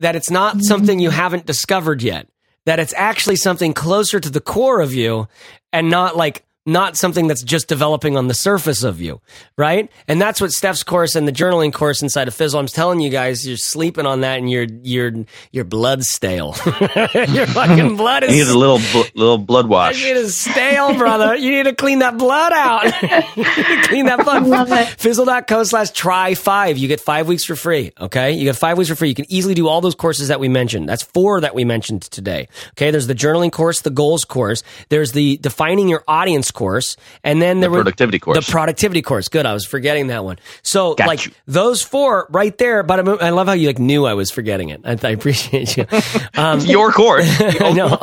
that it's not something you haven't discovered yet, that it's actually something closer to the core of you and not like not something that's just developing on the surface of you, right? And that's what Steph's course and the journaling course inside of Fizzle. I'm telling you guys, you're sleeping on that, and your your your blood's stale. your fucking blood is. You need a little bl- little blood wash. It is stale, brother. you need to clean that blood out. clean that blood. Love it. Fizzle.co slash try five. You get five weeks for free. Okay, you get five weeks for free. You can easily do all those courses that we mentioned. That's four that we mentioned today. Okay, there's the journaling course, the goals course. There's the defining your audience course, and then there the productivity course. The productivity course. Good, I was forgetting that one. So Got like you. those four right there. But I love how you like knew I was forgetting it. I, I appreciate you. Um, Your course. I know,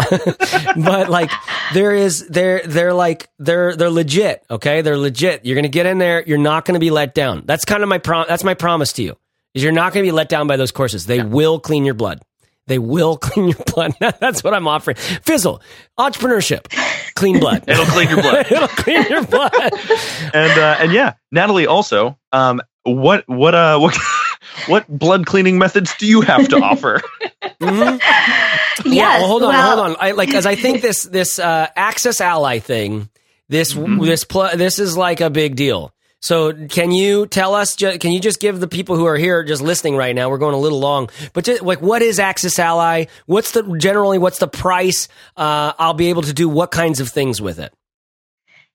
but like there is they're they're like they're they're legit. Okay, they're legit. You're gonna get in there. You're not gonna be let down. That's kind of my prom. That's my promise to you. Is you're not gonna be let down by those courses. They yeah. will clean your blood. They will clean your blood. That's what I'm offering. Fizzle, entrepreneurship, clean blood. It'll clean your blood. It'll clean your blood. and uh, and yeah, Nathalie also. Um, what what uh what what blood cleaning methods do you have to offer? mm-hmm. yes, yeah, well, hold on, well, hold on. I, like, because I think this this uh, Access Ally thing, this mm-hmm. this pl- this is like a big deal. So can you tell us? Can you just give the people who are here just listening right now? We're going a little long, but just, like, what is Access Ally? What's the generally? What's the price? Uh, I'll be able to do what kinds of things with it?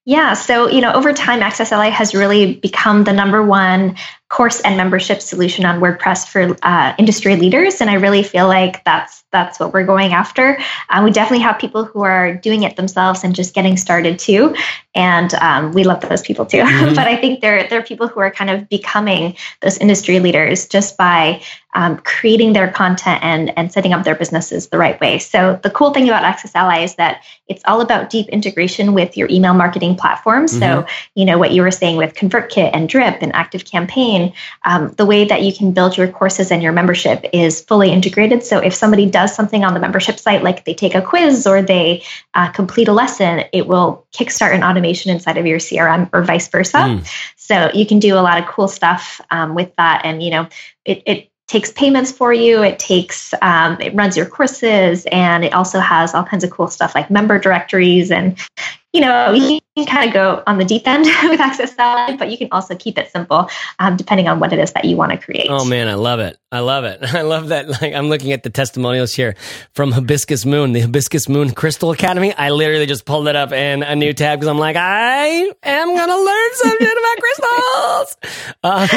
Yeah, so you know, over time, Access Ally has really become the number one course and membership solution on WordPress for uh, industry leaders, and I really feel like that's that's what we're going after. Uh, we definitely have people who are doing it themselves and just getting started too, and um, we love those people too. Mm-hmm. but I think there there are people who are kind of becoming those industry leaders just by um, creating their content and, and setting up their businesses the right way. So the cool thing about Access Ally is that it's all about deep integration with your email marketing platforms. Mm-hmm. So, you know, what you were saying with ConvertKit and Drip and Active Campaign, um, the way that you can build your courses and your membership is fully integrated. So if somebody does something on the membership site, like they take a quiz or they uh, complete a lesson, it will kickstart an automation inside of your CRM or vice versa. Mm. So you can do a lot of cool stuff um, with that. And, you know, it, it takes payments for you. It takes, um, it runs your courses, and it also has all kinds of cool stuff like member directories and you know, you can kind of go on the deep end with Access but you can also keep it simple um, depending on what it is that you want to create. Oh man, I love it. I love it. I love that. Like I'm looking at the testimonials here from Hibiscus Moon, the Hibiscus Moon Crystal Academy. I literally just pulled it up in a new tab because I'm like, I am gonna learn something about crystals. Um,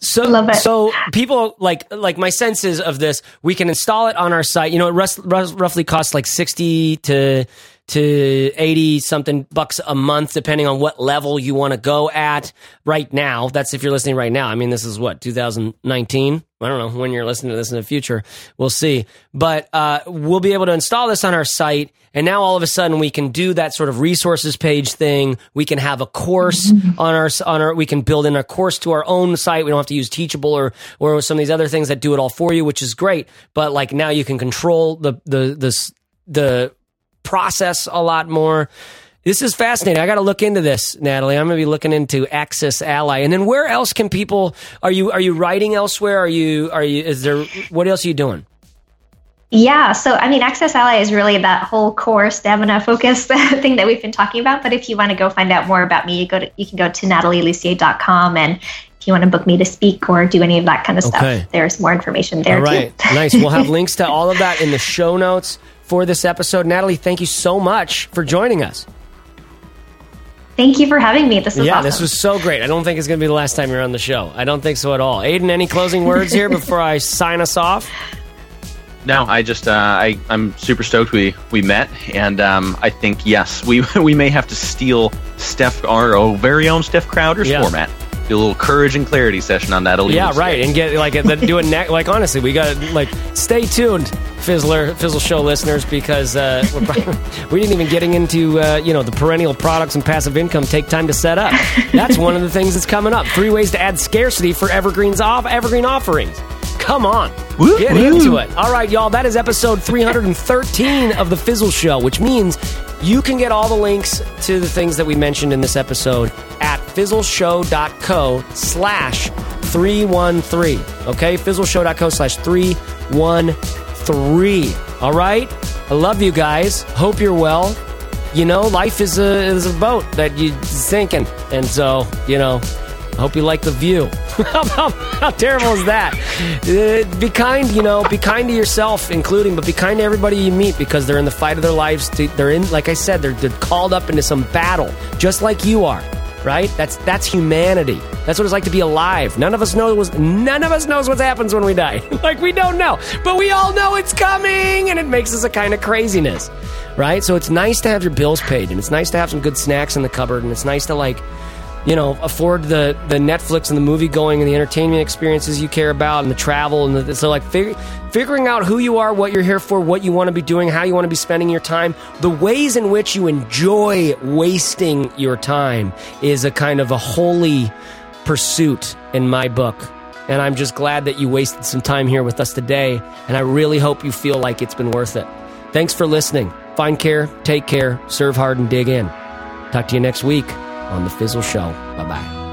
so, so people like like my senses of this, we can install it on our site. You know, it roughly costs like sixty to to 80 something bucks a month, depending on what level you want to go at right now. That's if you're listening right now. I mean, this is what, 2019? I don't know when you're listening to this in the future. We'll see. But uh, we'll be able to install this on our site. And now all of a sudden we can do that sort of resources page thing. We can have a course on our, on our, we can build in a course to our own site. We don't have to use Teachable or, or some of these other things that do it all for you, which is great. But like now you can control the, the, the, the process a lot more. This is fascinating. I got to look into this, Nathalie. I'm going to be looking into Access Ally. And then where else can people are you are you writing elsewhere? Are you are you is there what else are you doing? Yeah, so I mean, Access Ally is really that whole core stamina focused thing that we've been talking about. But if you want to go find out more about me, you go to you can go to nathalielussier.com and if you want to book me to speak or do any of that kind of stuff, there's more information there. All right, nice. We'll have links to all of that in the show notes for this episode. Nathalie, thank you so much for joining us. Thank you for having me. This was yeah, awesome. this was so great. I don't think it's going to be the last time you're on the show. I don't think so at all. Aiden, any closing words here before I sign us off? No, I just uh, I I'm super stoked we we met, and um, I think yes, we we may have to steal Steph our very own Steph Crowder's yeah. format do a little courage and clarity session on that. Yeah, right. And get like do a next. Like honestly, we got like stay tuned, Fizzler Fizzle Show listeners, because uh, we're, we didn't even getting into uh, you know the perennial products and passive income take time to set up. That's one of the things that's coming up. Three ways to add scarcity for evergreens off evergreen offerings. Come on, woo, get woo. into it. All right, y'all. That is episode 313 of the Fizzle Show, which means you can get all the links to the things that we mentioned in this episode at fizzleshow.co slash 313. Okay, fizzleshow.co slash 313. All right? I love you guys. Hope you're well. You know, life is a, is a boat that you're sinking. And so, you know, I hope you like the view. how, how, terrible is that? Uh, be kind, you know, be kind to yourself, including, but be kind to everybody you meet because they're in the fight of their lives. They're in, like I said, they're, they're called up into some battle, just like you are right? That's that's humanity. That's what it's like to be alive. None of us knows none of us knows what happens when we die. like we don't know, but we all know it's coming, and it makes us a kind of craziness, right? So it's nice to have your bills paid, and it's nice to have some good snacks in the cupboard, and it's nice to like you know, afford the the Netflix and the movie going and the entertainment experiences you care about and the travel and the, so like fig- figuring out who you are, what you're here for, what you want to be doing, how you want to be spending your time, the ways in which you enjoy wasting your time is a kind of a holy pursuit in my book. And I'm just glad that you wasted some time here with us today. And I really hope you feel like it's been worth it. Thanks for listening. Find care, take care, serve hard, and dig in. Talk to you next week on The Fizzle Show. Bye bye.